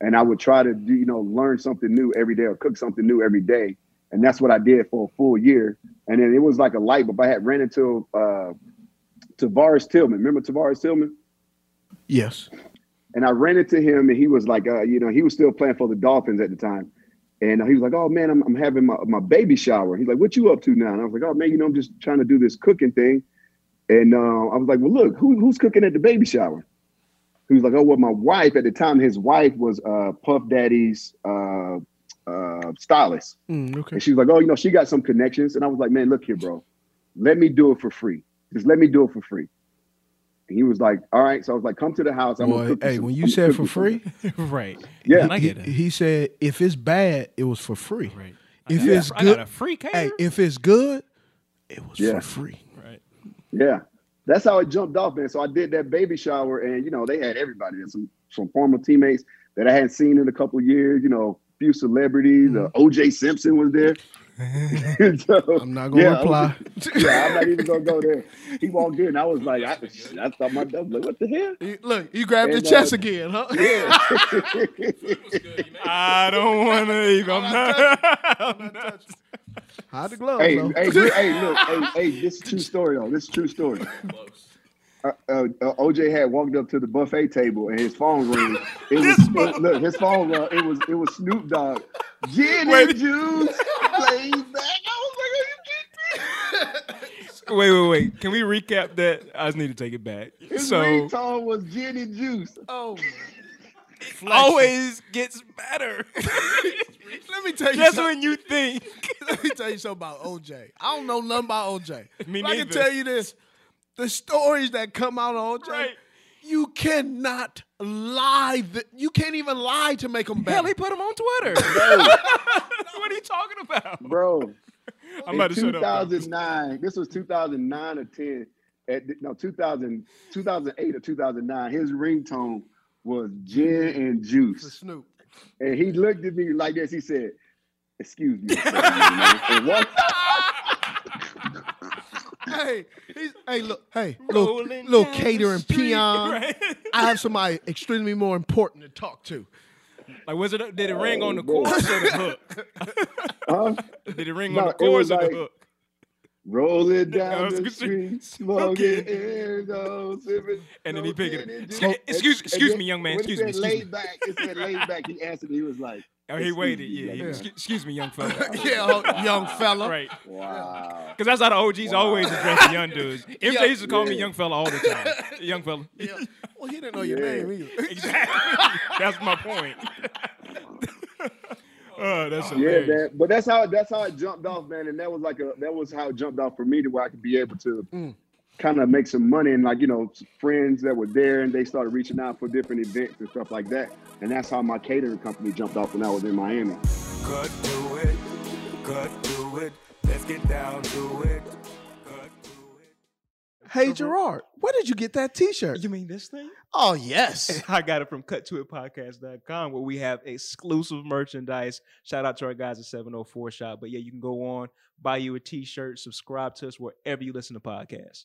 And I would try to do, you know, learn something new every day or cook something new every day. And that's what I did for a full year. And then it was like a light bulb. I had ran into uh Tavares Tillman. Remember Tavares Tillman? Yes. And I ran into him, and he was like, uh, you know, he was still playing for the Dolphins at the time. And he was like, "Oh man, I'm, I'm having my, my baby shower." He's like, "What you up to now?" And I was like, "Oh man, you know, I'm just trying to do this cooking thing." And uh, I was like, "Well, look, who, who's cooking at the baby shower?" He was like, "Oh, well, my wife at the time. His wife was uh, Puff Daddy's uh, uh, stylist." Mm, okay. And she was like, "Oh, you know, she got some connections." And I was like, "Man, look here, bro. Let me do it for free. Just let me do it for free." And he was like, "All right." So I was like, "Come to the house. I'm Boy, gonna cook you hey, some- when I'm you said for free, right. Yeah. And I he, get it. he said if it's bad, it was for free. Right. If I got- it's I good, got a free hey, if it's good, it was Yeah. for free. Right. Yeah, that's how it jumped off, man. So I did that baby shower, and you know they had everybody, there, some some former teammates that I hadn't seen in a couple years. You know, a few celebrities. Uh, O.J. Simpson was there. So, I'm not gonna yeah, reply. yeah, I'm not even gonna go there. He walked in, I was like, I, I thought my dad was like, what the hell? You- Look, you grabbed And, the chest uh, again, huh? I don't want to even. I'm not. I'm not. Hide the gloves. hey, though. hey, hey, look, hey, hey, this is true story though. This is true story. Uh, uh, uh, OJ had walked up to the buffet table and his phone rang. It was it- look, his phone rang. It was it was Snoop Dogg. Gin and juice, laid back. I was like, are you kidding me? Wait, wait, wait. Can we recap that? I just need to take it back. His so ringtone was gin and juice. oh, It always gets better. let me tell you Just something. when you think. Let me tell you something about OJ. I don't know nothing about OJ. Me But I can tell you this: the stories that come out on OJ, Right. you cannot lie. Th- you can't even lie to make them better. Hell, he put him on Twitter. what are you talking about? Bro, I'm about to in shut up. 2009, this was 2009 or 10. At no 2000, 2008 or 2009. His ringtone was gin and For juice, Snoop. and he looked at me like this. He said, "Excuse me." and what? Hey, he's, hey, look, hey, little, Rolling little down the catering street, peon. right? I have somebody extremely more important to talk to. Like, was it? Did it ring on the Oh, man. chorus or the hook? Huh? Did it ring No, on the it was chorus or like- the hook? Rolling I down the gonna street, smoking. smoking, air, no, sipping, And then he pick it. gin Excuse- juice. excuse- And- excuse me, young man, excuse me, said excuse laid back. It said laid back. He answered. He was like, Oh, he waited. me, Yeah. young he- man." excuse, excuse me, young fella. yeah, young fella. right. Wow. Because that's how the OGs always address the young dudes. MJ used to call me young fella all the time. Young fella. Yeah. Well, he didn't know your name either. Exactly. that's my point. oh, that's Yeah, man. But that's how that's how it jumped off, man. And that was like a that was how it jumped off for me to where I could be able to Mm. Kind of make some money and like you know friends that were there and they started reaching out for different events and stuff like that and that's how my catering company jumped off when i was in miami Cut to it, cut to it. Let's get down to it. Hey Gerard, where did you get that T-shirt? You mean this thing? Oh yes. I got it from cuttoitpodcast.com where we have exclusive merchandise. Shout out to our guys at 704 Shop. But yeah, you can go on, buy you a t-shirt, subscribe to us wherever you listen to podcasts.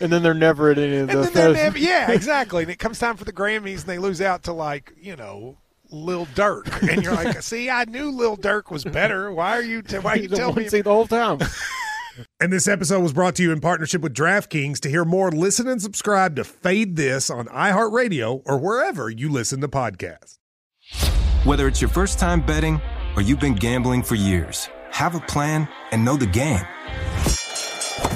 and then they're never at any of the. then never, yeah, exactly. And it comes time for the Grammys and they lose out to like, you know, Lil Durk. And you're like, see, I knew Lil Durk was better. Why are you t- why are you He's telling me seed the whole time. And this episode was brought to you in partnership with DraftKings. To hear more, listen and subscribe to Fade This on iHeartRadio or wherever you listen to podcasts. Whether it's your first time betting or you've been gambling for years, have a plan and know the game.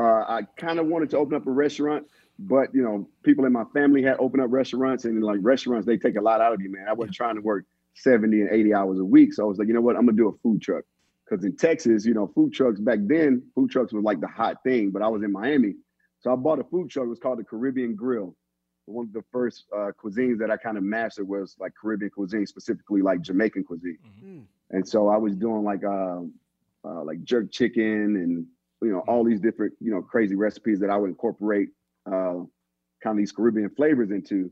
Uh, I kind of wanted to open up a restaurant, but you know, people in my family had opened up restaurants, and like restaurants, they take a lot out of you, man. I wasn't trying to work seventy and eighty hours a week, so I was like, you know what, I'm gonna do a food truck. Because in Texas, you know, food trucks back then, food trucks was like the hot thing. But I was in Miami, so I bought a food truck. It was called the Caribbean Grill. One of the first uh, cuisines that I kind of mastered was like Caribbean cuisine, specifically like Jamaican cuisine. And so I was doing like uh, uh, like jerk chicken and you know all these different you know crazy recipes that I would incorporate uh, kind of these Caribbean flavors into.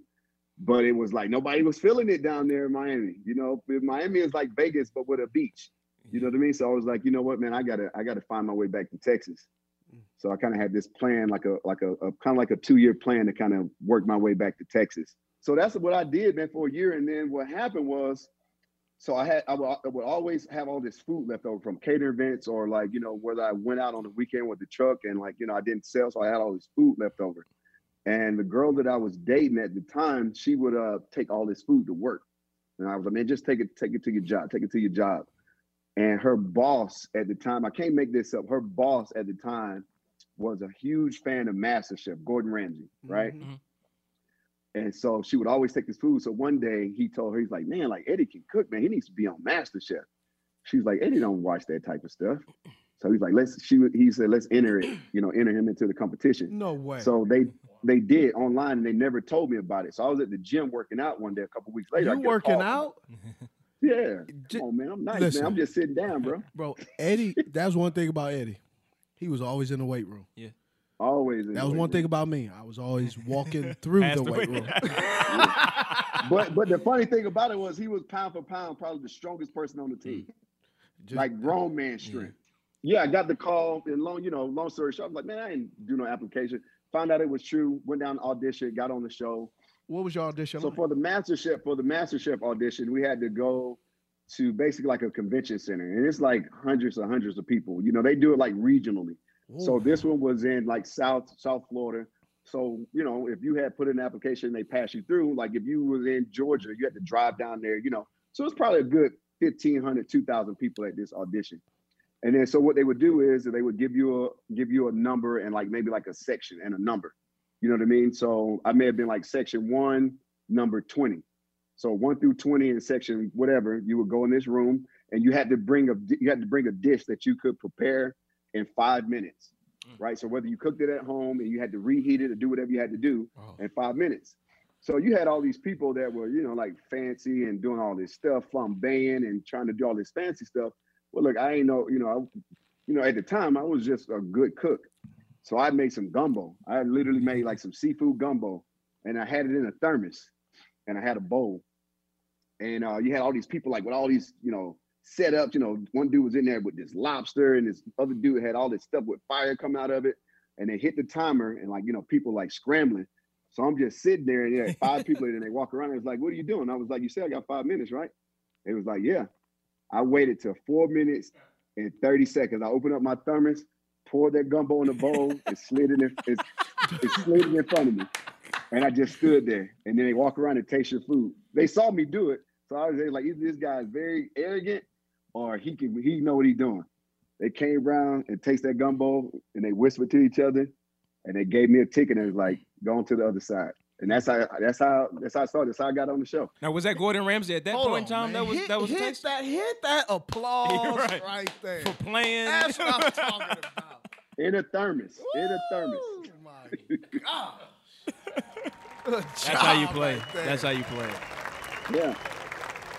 But it was like nobody was feeling it down there in Miami. You know, Miami is like Vegas but with a beach. You know what I mean? So I was like, you know what, man, I gotta I gotta find my way back to Texas. So I kind of had this plan, like a like a, a kind of like a two year plan to kind of work my way back to Texas. So that's what I did, man, for a year. And then what happened was, so I had I would, I would always have all this food left over from cater events or like you know whether I went out on the weekend with the truck and like you know I didn't sell, so I had all this food left over. And the girl that I was dating at the time, she would uh take all this food to work, and I was like, man, just take it, take it to your job, take it to your job. And her boss at the time, I can't make this up. Her boss at the time was a huge fan of MasterChef, Gordon Ramsay, right? And so she would always take his food. So one day he told her, he's like, man, like Eddie can cook, man. He needs to be on MasterChef. She's like, Eddie don't watch that type of stuff. So he's like, let's. She he said, let's enter it. You know, enter him into the competition. No way. So they they did online, and they never told me about it. So I was at the gym working out one day, a couple weeks later. I you working out? Yeah. Come on, man. I'm nice, Listen. man. I'm just sitting down, bro. Bro, Eddie, that's one thing about Eddie. He was always in the weight room. Yeah. Always. That was one room. thing about me. I was always walking through the the weight weight- room. but but the funny thing about it was he was pound for pound probably the strongest person on the team, mm. like grown man strength. Yeah, I got the call and long you know long story short, I was like, man, I didn't do no application. Found out it was true. Went down to audition, got on the show. What was your audition? So like? for the master chef for the master chef audition, we had to go to basically like a convention center, and it's like hundreds and hundreds of people. You know, they do it like regionally. So this one was in like South South Florida. So you know, if you had put in an application, they pass you through. Like if you was in Georgia, you had to drive down there. You know, so it's probably a good 1,500, 2,000 people at this audition. And then so what they would do is they would give you a give you a number and like maybe like a section and a number. You know what I mean? So I may have been like section one, number 20. So one through 20 in section whatever, you would go in this room and you had to bring a you had to bring a dish that you could prepare in five minutes, right? So whether you cooked it at home and you had to reheat it or do whatever you had to do in five minutes. So you had all these people that were, you know, like fancy and doing all this stuff, flambeing and trying to do all this fancy stuff. Well, look, I ain't know, you know, I, you know, at the time I was just a good cook. So I made some gumbo. I literally made like some seafood gumbo and I had it in a thermos and I had a bowl. And uh, you had all these people like with all these, you know, setups. You know, one dude was in there with this lobster, and this other dude had all this stuff with fire come out of it. And they hit the timer, and like, you know, people like scrambling. So I'm just sitting there, and yeah, five people, and they walk around. And it's like, what are you doing? I was like, you said I got five minutes, right? It was like, yeah. I waited till four minutes and 30 seconds. I opened up my thermos, poured that gumbo in the bowl, and slid it in, it, slid in front of me. And I just stood there. And then they walk around and taste your food. They saw me do it. So I was like, this guy is very arrogant or he can he know what he's doing. They came around and taste that gumbo and they whispered to each other and they gave me a ticket and it was like, going to the other side. And that's how that's how that's how I started. That's how I got on the show. Now was that Gordon Ramsay at that Hold point in time? man. That was hit, that was hit text that hit that applause right. right. there. for playing. That's what I'm talking about. In a thermos. In a thermos. Oh my gosh. That's how you play. right. That's how you play. Yeah.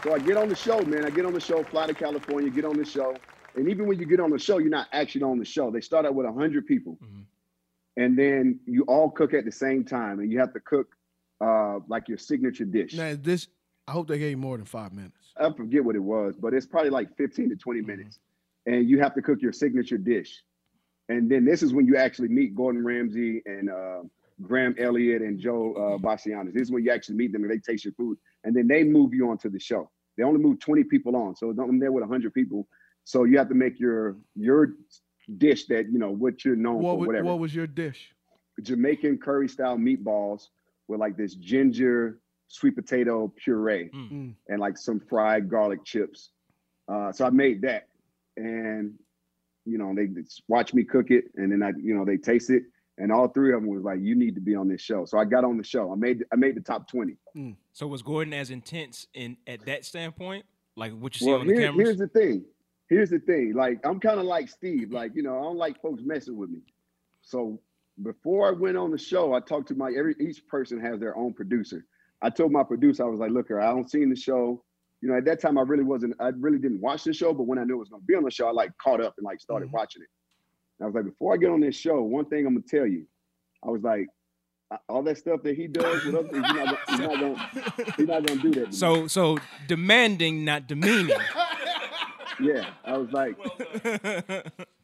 So I get on the show, man. I get on the show, fly to California, get on the show. And even when you get on the show, you're not actually on the show. They start out with 100 people. And then you all cook at the same time. And you have to cook uh, like your signature dish. Now this I hope they gave you more than five minutes. I forget what it was, but it's probably like 15 to 20 minutes. And you have to cook your signature dish. And then this is when you actually meet Gordon Ramsay and uh, Graham Elliott and Joe uh, Bastianich. This is when you actually meet them and they taste your food. And then they move you onto the show. They only move 20 people on. So I'm there with 100 people. So you have to make your your dish that, you know, what you're known What, for, whatever. what was your dish? Jamaican curry style meatballs with like this ginger sweet potato puree Mm. and like some fried garlic chips. Uh, so I made that, and you know they just watch me cook it, and then I, you know, they taste it, and all three of them was like, "You need to be on this show." So I got on the show. I made I made the top twenty. Mm. So was Gordon as intense in at that standpoint? Like what you see Well, on the here- cameras? here's the thing. Here's the thing. Like I'm kind of like Steve. Like you know, I don't like folks messing with me. So before I went on the show, I talked to my every each person has their own producer. I told my producer, I was like, look, here, I don't seen the show. You know, at that time I really wasn't, I really didn't watch the show, but when I knew it was gonna be on the show, I like caught up and like started mm-hmm. watching it. And I was like, before I get on this show, one thing I'm gonna tell you, I was like, all that stuff that he does with other things, he's not, gonna- he's not gonna, he's not gonna do that. to me. So so demanding, not demeaning. yeah, I was like,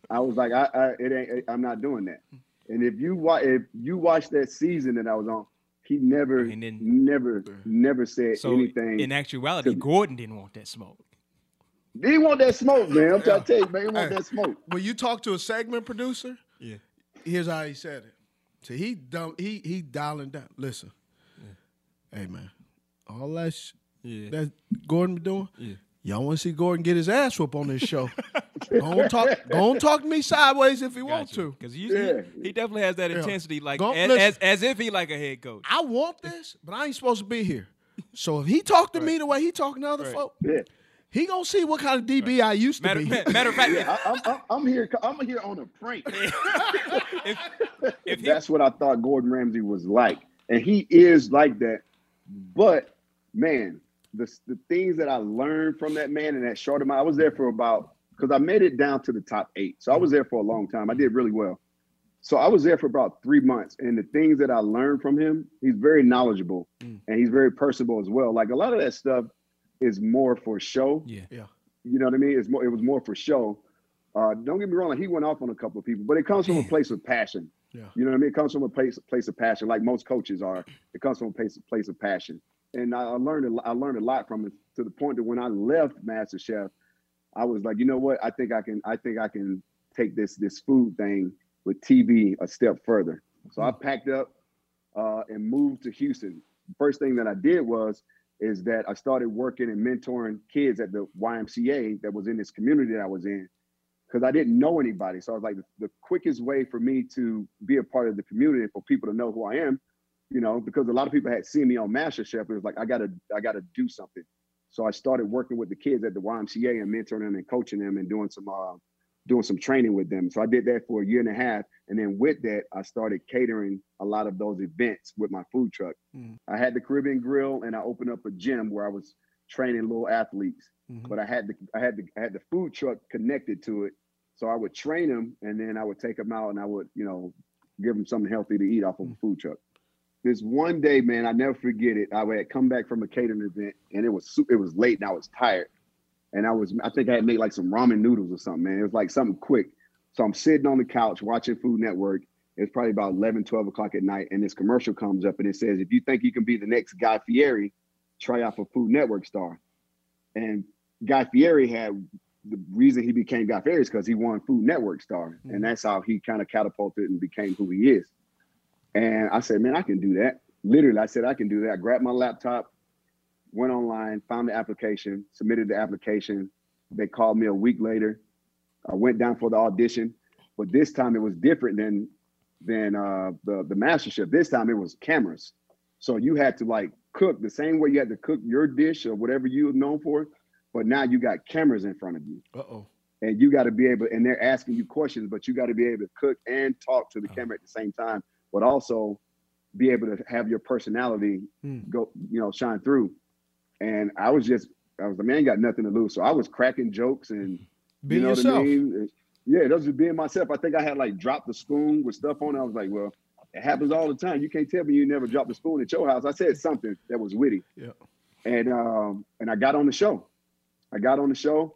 I was like, I, I it ain't, I'm not doing that. And if you watch, if you watch that season that I was on, he never, then, never, never said So anything. in actuality, Gordon didn't want that smoke. He didn't want that smoke, man. I'm trying to tell you, man. He want Hey, that smoke. When you talk to a segment producer, Yeah. here's how he said it. So he dumb, he he dialing down. Listen, hey man, all that sh- Yeah. that Gordon be doing. Yeah. Y'all want to see Gordon get his ass whooped on this show? don't talk. Don't talk to me sideways if he want to. Because he, he, he definitely has that Yeah. intensity, like Go- as, as as if he like a head coach. I want this, but I ain't supposed to be here. So if he talk to me the way he talking to other Right. folk, Yeah. He gonna see what kind of DB I used to Matter, be. ma- matter of fact, Yeah, I, I'm, I'm, I'm here. I'm here on a prank. if, if he, That's what I thought Gordon Ramsay was like, and he is like that. But man, the the things that I learned from that man in that short amount, I was there for about because I made it down to the top eight, so I was there for a long time. I did really well. So I was there for about three months, and the things that I learned from him, he's very knowledgeable mm. and he's very personable as well. Like a lot of that stuff is more for show. yeah. yeah. You know what I mean? It's more. It was more for show. Uh, don't get me wrong. like, He went off on a couple of people, but it comes from a place of passion. Yeah. You know what I mean? It comes from a place place of passion, like most coaches are. It comes from a place place of passion, and I, I learned a, I learned a lot from it to the point that when I left Master Chef, I was like, you know what? I think I can. I think I can take this this food thing with TV a step further. So I packed up uh, and moved to Houston. First thing that I did was is that I started working and mentoring kids at the YMCA that was in this community that I was in because I didn't know anybody. So I was like, the, quickest way for me to be a part of the community for people to know who I am, you know, because a lot of people had seen me on MasterChef. It was like I gotta, I gotta do something. So I started working with the kids at the YMCA and mentoring them and coaching them and doing some uh, doing some training with them. So I did that for a year and a half, and then with that, I started catering a lot of those events with my food truck. Mm. I had the Caribbean Grill, and I opened up a gym where I was training little athletes. Mhm. But I had the I had the I had the food truck connected to it, so I would train them, and then I would take them out, and I would you know give them something healthy to eat off of a food truck. This one day, man, I never forget it. I had come back from a catering event, and it was it was late, and I was tired, and I was I think I had made like some ramen noodles or something, man. It was like something quick. So I'm sitting on the couch watching Food Network. It's probably about 11, 12 o'clock at night, and this commercial comes up, and it says, "If you think you can be the next Guy Fieri, try out for Food Network star." And Guy Fieri had the reason he became Guy Fieri is because he won Food Network star, and mm-hmm. that's how he kind of catapulted and became who he is. And I said, man, I can do that. Literally, I said I can do that. I grabbed my laptop, went online, found the application, submitted the application. They called me a week later. I went down for the audition, but this time it was different than than uh, the the MasterChef. This time it was cameras, so you had to like cook the same way you had to cook your dish or whatever you were known for, but now you got cameras in front of you Uh oh. and you got to be able and they're asking you questions but you got to be able to cook and talk to the camera at the same time but also be able to have your personality Hmm. go you know shine through and i was just i was the man got nothing to lose so i was cracking jokes and Be you know yourself. what i mean yeah that was just being myself i think i had like dropped the spoon with stuff on it i was like well it happens all the time you can't tell me you never dropped the spoon at your house i said something that was witty Yeah. and um and i got on the show i got on the show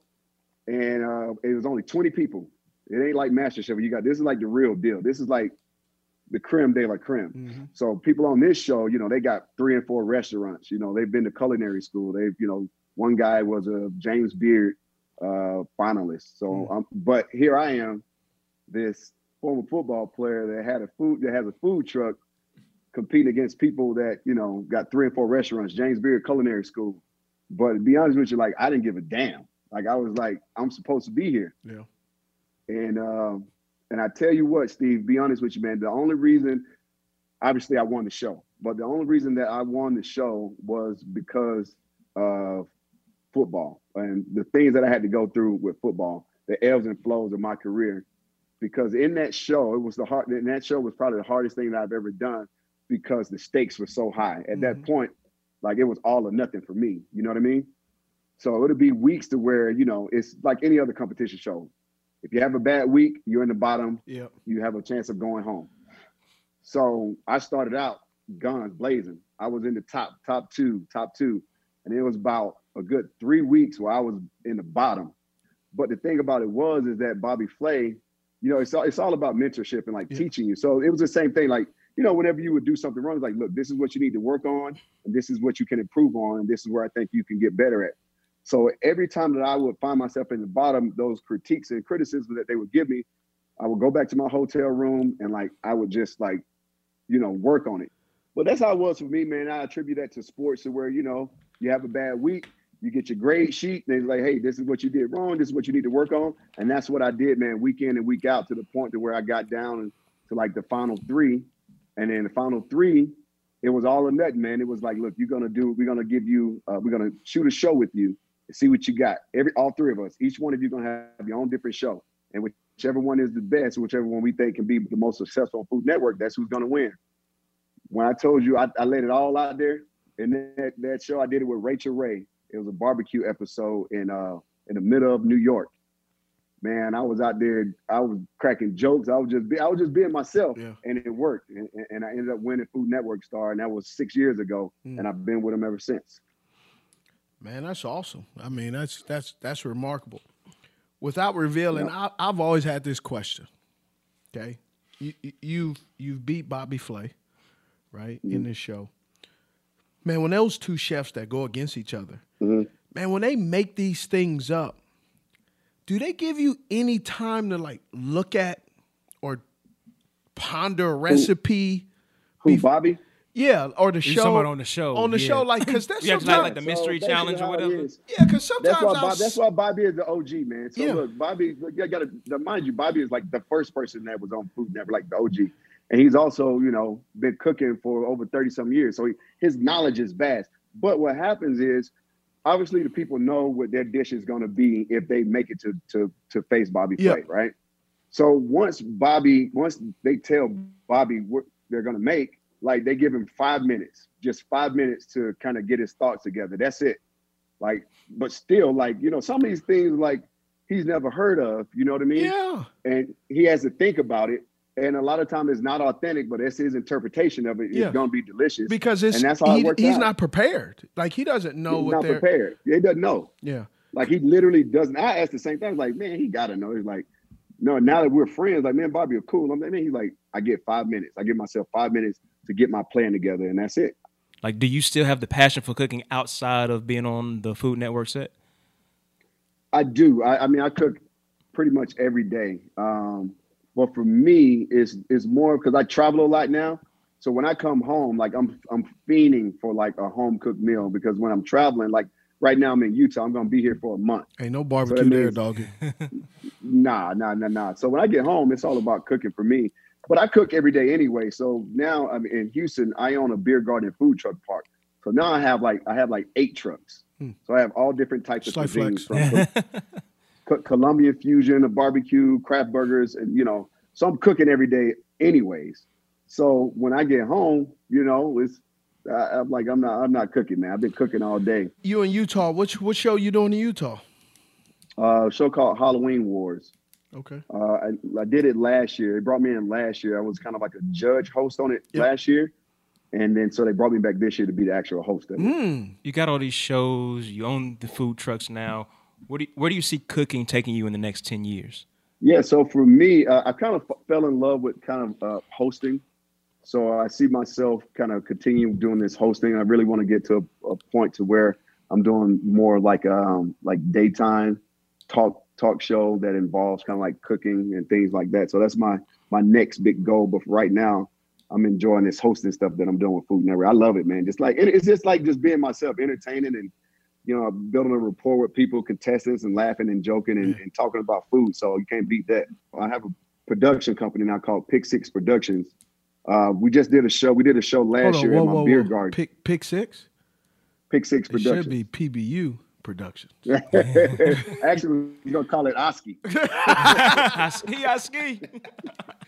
and uh, it was only 20 people. It ain't like Master MasterChef. You got this is like the real deal. This is like the creme de la creme. Mhm. So people on this show, you know, they got three and four restaurants. You know, they've been to culinary school. They've, you know, one guy was a James Beard uh, finalist. So, um, but here I am, this former football player that had a food that has a food truck competing against people that you know got three and four restaurants. James Beard Culinary School. But to be honest with you, like I didn't give a damn. Like I was like, I'm supposed to be here. Yeah. And um, and I tell you what, Steve, be honest with you, man. The only reason, obviously, I won the show, but the only reason that I won the show was because of football and the things that I had to go through with football, the ebbs and flows of my career. Because in that show, it was the hard. In that show was probably the hardest thing that I've ever done because the stakes were so high. At that mm-hmm. point, like it was all or nothing for me. You know what I mean? So it'll be weeks to where you know it's like any other competition show. If you have a bad week, you're in the bottom. Yeah. You have a chance of going home. So I started out guns blazing. I was in the top, top two, top two, and it was about a good three weeks where I was in the bottom. But the thing about it was is that Bobby Flay, you know, it's all it's all about mentorship and like teaching you. So it was the same thing. Like you know, whenever you would do something wrong, it's like, look, this is what you need to work on, and this is what you can improve on, and this is where I think you can get better at. So every time that I would find myself in the bottom, those critiques and criticisms that they would give me, I would go back to my hotel room and like I would just like, you know, work on it. But that's how it was for me, man. I attribute that to sports to where, you know, you have a bad week, you get your grade sheet, and they're like, hey, this is what you did wrong, this is what you need to work on. And that's what I did, man, week in and week out to the point to where I got down to like the final three. And then the final three, it was all or nothing, man. It was like, look, you're gonna do, we're gonna give you, uh, we're gonna shoot a show with you see what you got. Every all three of us, each one of you gonna have your own different show. And whichever one is the best, whichever one we think can be the most successful on Food Network, that's who's gonna win. When I told you I, I laid it all out there, and that, that show I did it with Rachael Ray. It was a barbecue episode in uh in the middle of New York. Man, I was out there. I was cracking jokes. I was just be, I was just being myself, Yeah. and it worked. And, and I ended up winning Food Network Star, and that was six years ago. Mm. And I've been with them ever since. Man, that's awesome. I mean, that's that's that's remarkable. Without revealing, I, I've always had this question. Okay, you, you- you've you've beat Bobby Flay, right, in mm-hmm. this show. Man, when those two chefs that go against each other, mm-hmm. man, when they make these things up, do they give you any time to like look at or ponder a recipe? Who, Bobby? Yeah, or the show talking on the show, On the yeah. show, like because that's Yeah, sometimes like- like the mystery oh, So challenge or whatever. Yeah, because sometimes That's why, Bob, that's why Bobby is the OG, man. So Yeah. look, Bobby, look, you gotta mind you, Bobby is like the first person that was on Food Network, like the OG, and he's also, you know, been cooking for over thirty some years. So he, his knowledge is vast. But what happens is, obviously the people know what their dish is going to be if they make it to to to face Bobby Yeah. plate, right? So once Bobby, once they tell Bobby what they're going to make, like they give him five minutes, just five minutes to kind of get his thoughts together. That's it. Like, but still, like you know, some of these things like he's never heard of. You know what I mean? Yeah. And he has to think about it. And a lot of times it's not authentic, but it's his interpretation of it. Yeah. It's going to be delicious Because it's and that's how he- it works he's out. not prepared. Like he doesn't know He's what not they're prepared. He doesn't know. Yeah. Like he literally doesn't. I asked the same thing. I was like, man, he gotta know. He's like, no. Now that we're friends, like, man, Bobby, are cool. I'm like, man, he's like, I get five minutes. I give myself five minutes to get my plan together, and that's it. Like, do you still have the passion for cooking outside of being on the Food Network set? I do. I, I mean, I cook pretty much every day. Um, but for me, it's it's more because I travel a lot now. So when I come home, like I'm I'm fiending for like a home cooked meal because when I'm traveling, like right now I'm in Utah, I'm gonna be here for a month. Ain't no So barbecue there, means- doggy. Nah, nah, nah, nah. So when I get home, it's all about cooking for me. But I cook every day anyway. So now I'm in Houston. I own a beer garden food truck park. So now I have like I have like eight trucks. Hmm. So I have all different types of Slight cuisines from Co- Colombian fusion, a barbecue, craft burgers, and you know. So I'm cooking every day anyways. So when I get home, you know, it's I, I'm like I'm not I'm not cooking, man. I've been cooking all day. You in Utah? Which what show you doing in Utah? Uh, a show called Halloween Wars. Okay. Uh, I, I did it last year. They brought me in last year. I was kind of like a judge host on it Yep. last year, and then so they brought me back this year to be the actual host of it. Mm. You got all these shows. You own the food trucks now. Where do you, where do you see cooking taking you in the next ten years? Yeah. So for me, uh, I kind of f- fell in love with kind of uh, hosting. So I see myself kind of continue doing this hosting. I really want to get to a, a point to where I'm doing more like um like daytime talk talk show that involves kind of like cooking and things like that. So that's my my next big goal. But right now, I'm enjoying this hosting stuff that I'm doing with Food Network. I love it, man. Just like it- it's just like just being myself, entertaining and you know building a rapport with people, contestants, and laughing and joking and, and talking about food. So you can't beat that. I have a production company now called Pick Six Productions. Uh, we just did a show. We did a show last on, year whoa, at my whoa, beer whoa. garden. Pick pick six. Pick Six It Productions. should be PBU Productions. Actually, we're gonna call it Oski. Oski, ski, I ski.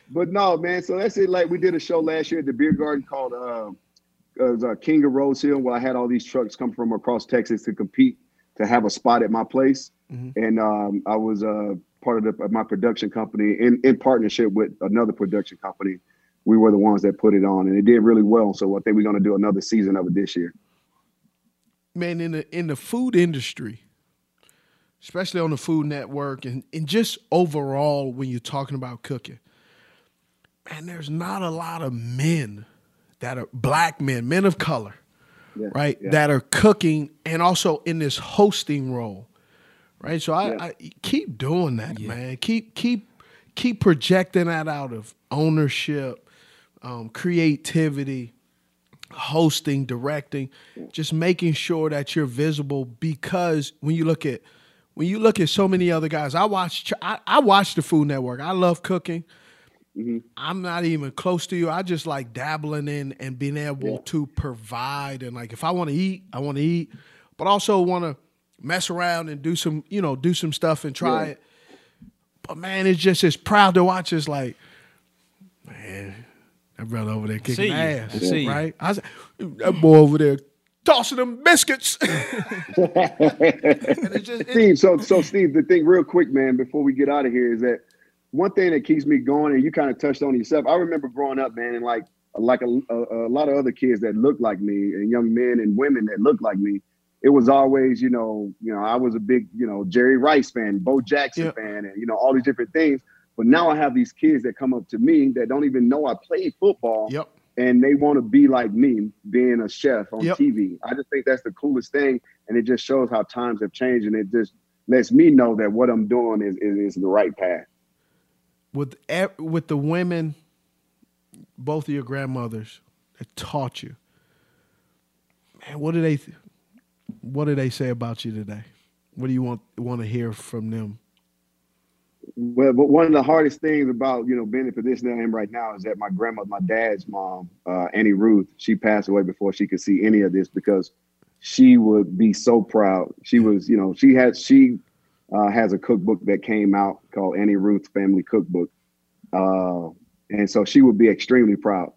But no, man. So that's it. Like we did a show last year at the beer garden called uh, was, uh, King of Rose Hill, where I had all these trucks come from across Texas to compete to have a spot at my place, Mhm. and um, I was uh, part of the, my production company in in partnership with another production company. We were the ones that put it on, and it did really well. So I think we're gonna do another season of it this year. Man in the in the food industry especially on the food network and, and just overall when you're talking about cooking man there's not a lot of men that are black men men of color Yeah, right yeah. that are cooking and also in this hosting role right so i, Yeah. I keep doing that man keep keep keep projecting that out of ownership um, creativity hosting, directing, just making sure that you're visible because when you look at when you look at so many other guys, I watch I, I watch the Food Network. I love cooking. Mm-hmm. I'm not even close to you. I just like dabbling in and being able to provide and like if I want to eat, I want to eat, but also want to mess around and do some, you know, do some stuff and try Yeah. it. But man, it's just it's proud to watch. It's like, man, that brother over there kicking see ass, see right? I said, that boy over there tossing them biscuits. Steve, so so Steve, the thing real quick, man, before we get out of here is that one thing that keeps me going, and you kind of touched on it yourself. I remember growing up, man, and like like a, a, a lot of other kids that look like me, and young men and women that look like me. It was always, you know, you know, I was a big, you know, Jerry Rice fan, Bo Jackson Yep. fan, and you know, all these different things. But now I have these kids that come up to me that don't even know I played football yep. and they want to be like me, being a chef on Yep. TV. I just think that's the coolest thing, and it just shows how times have changed, and it just lets me know that what I'm doing is is, is the right path. with with the women, both of your grandmothers that taught you. Man, what do they what do they say about you today? What do you want want to hear from them? Well, but one of the hardest things about you know being in the position that I am right now is that my grandmother, my dad's mom, uh, Annie Ruth, she passed away before she could see any of this because she would be so proud. She was, you know, she had she uh, has a cookbook that came out called Annie Ruth's Family Cookbook, uh, and so she would be extremely proud.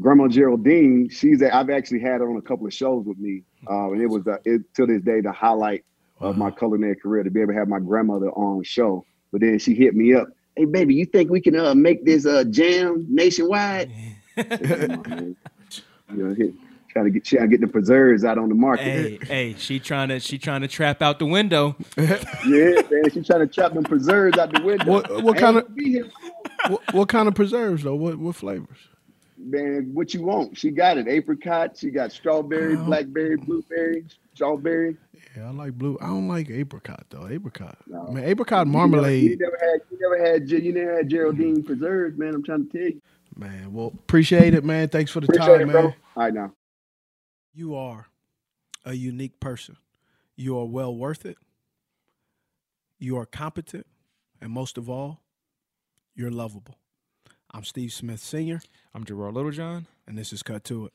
Grandma Geraldine, she's a, I've actually had her on a couple of shows with me, uh, and it was the, it, to this day the highlight of my culinary career to be able to have my grandmother on show. But then she hit me up, "Hey baby, you think we can uh, make this uh, jam nationwide?" you know, hit, trying to get trying to get the preserves out on the market. Hey, hey, she trying to she trying to trap out the window. yeah, man, she trying to trap them preserves out the window. What what kind of what, what kind of preserves though? What what flavors? man, what you want? She got it. Apricot. She got strawberry, Oh. blackberry, blueberry, strawberry. Yeah, I like blue. I don't like apricot though. Apricot. No. Man, apricot You marmalade. never, you never had. You never had. You never had Geraldine mm-hmm. preserves, man. I'm trying to tell you. Man, well, appreciate it, man. Thanks for the Appreciate time, it, man. bro. All right, now. You are a unique person. You are well worth it. You are competent. And most of all, you're lovable. I'm Steve Smith Sr., I'm Gerard Littlejohn. and this is Cut to It.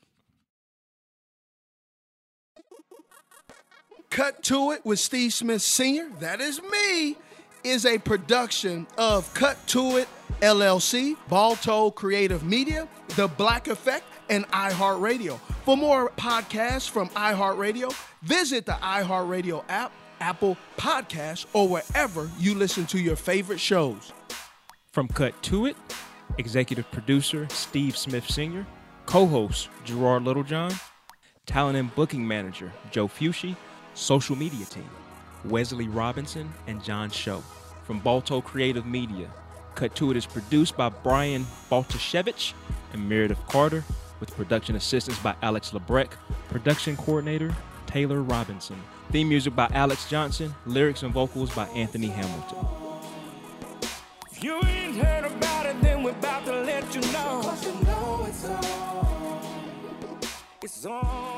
Cut to It with Steve Smith Sr., that is me, is a production of Cut to It LLC, Balto Creative Media, The Black Effect, and iHeartRadio. For more podcasts from iHeartRadio, visit the iHeartRadio app, Apple Podcasts, or wherever you listen to your favorite shows. From Cut to It, executive producer Steve Smith Sr., co-host Gerard Littlejohn, talent and booking manager Joe Fushi, social media team Wesley Robinson and John Show. From Balto Creative Media, Cut to It is produced by Brian Baltashevich and Meredith Carter, with production assistance by Alex Lebrecht, production coordinator Taylor Robinson. Theme music by Alex Johnson, lyrics and vocals by Anthony Hamilton. If you ain't heard about it, then we're about to let you know. Cause you know it's on. It's on.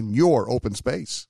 in your open space.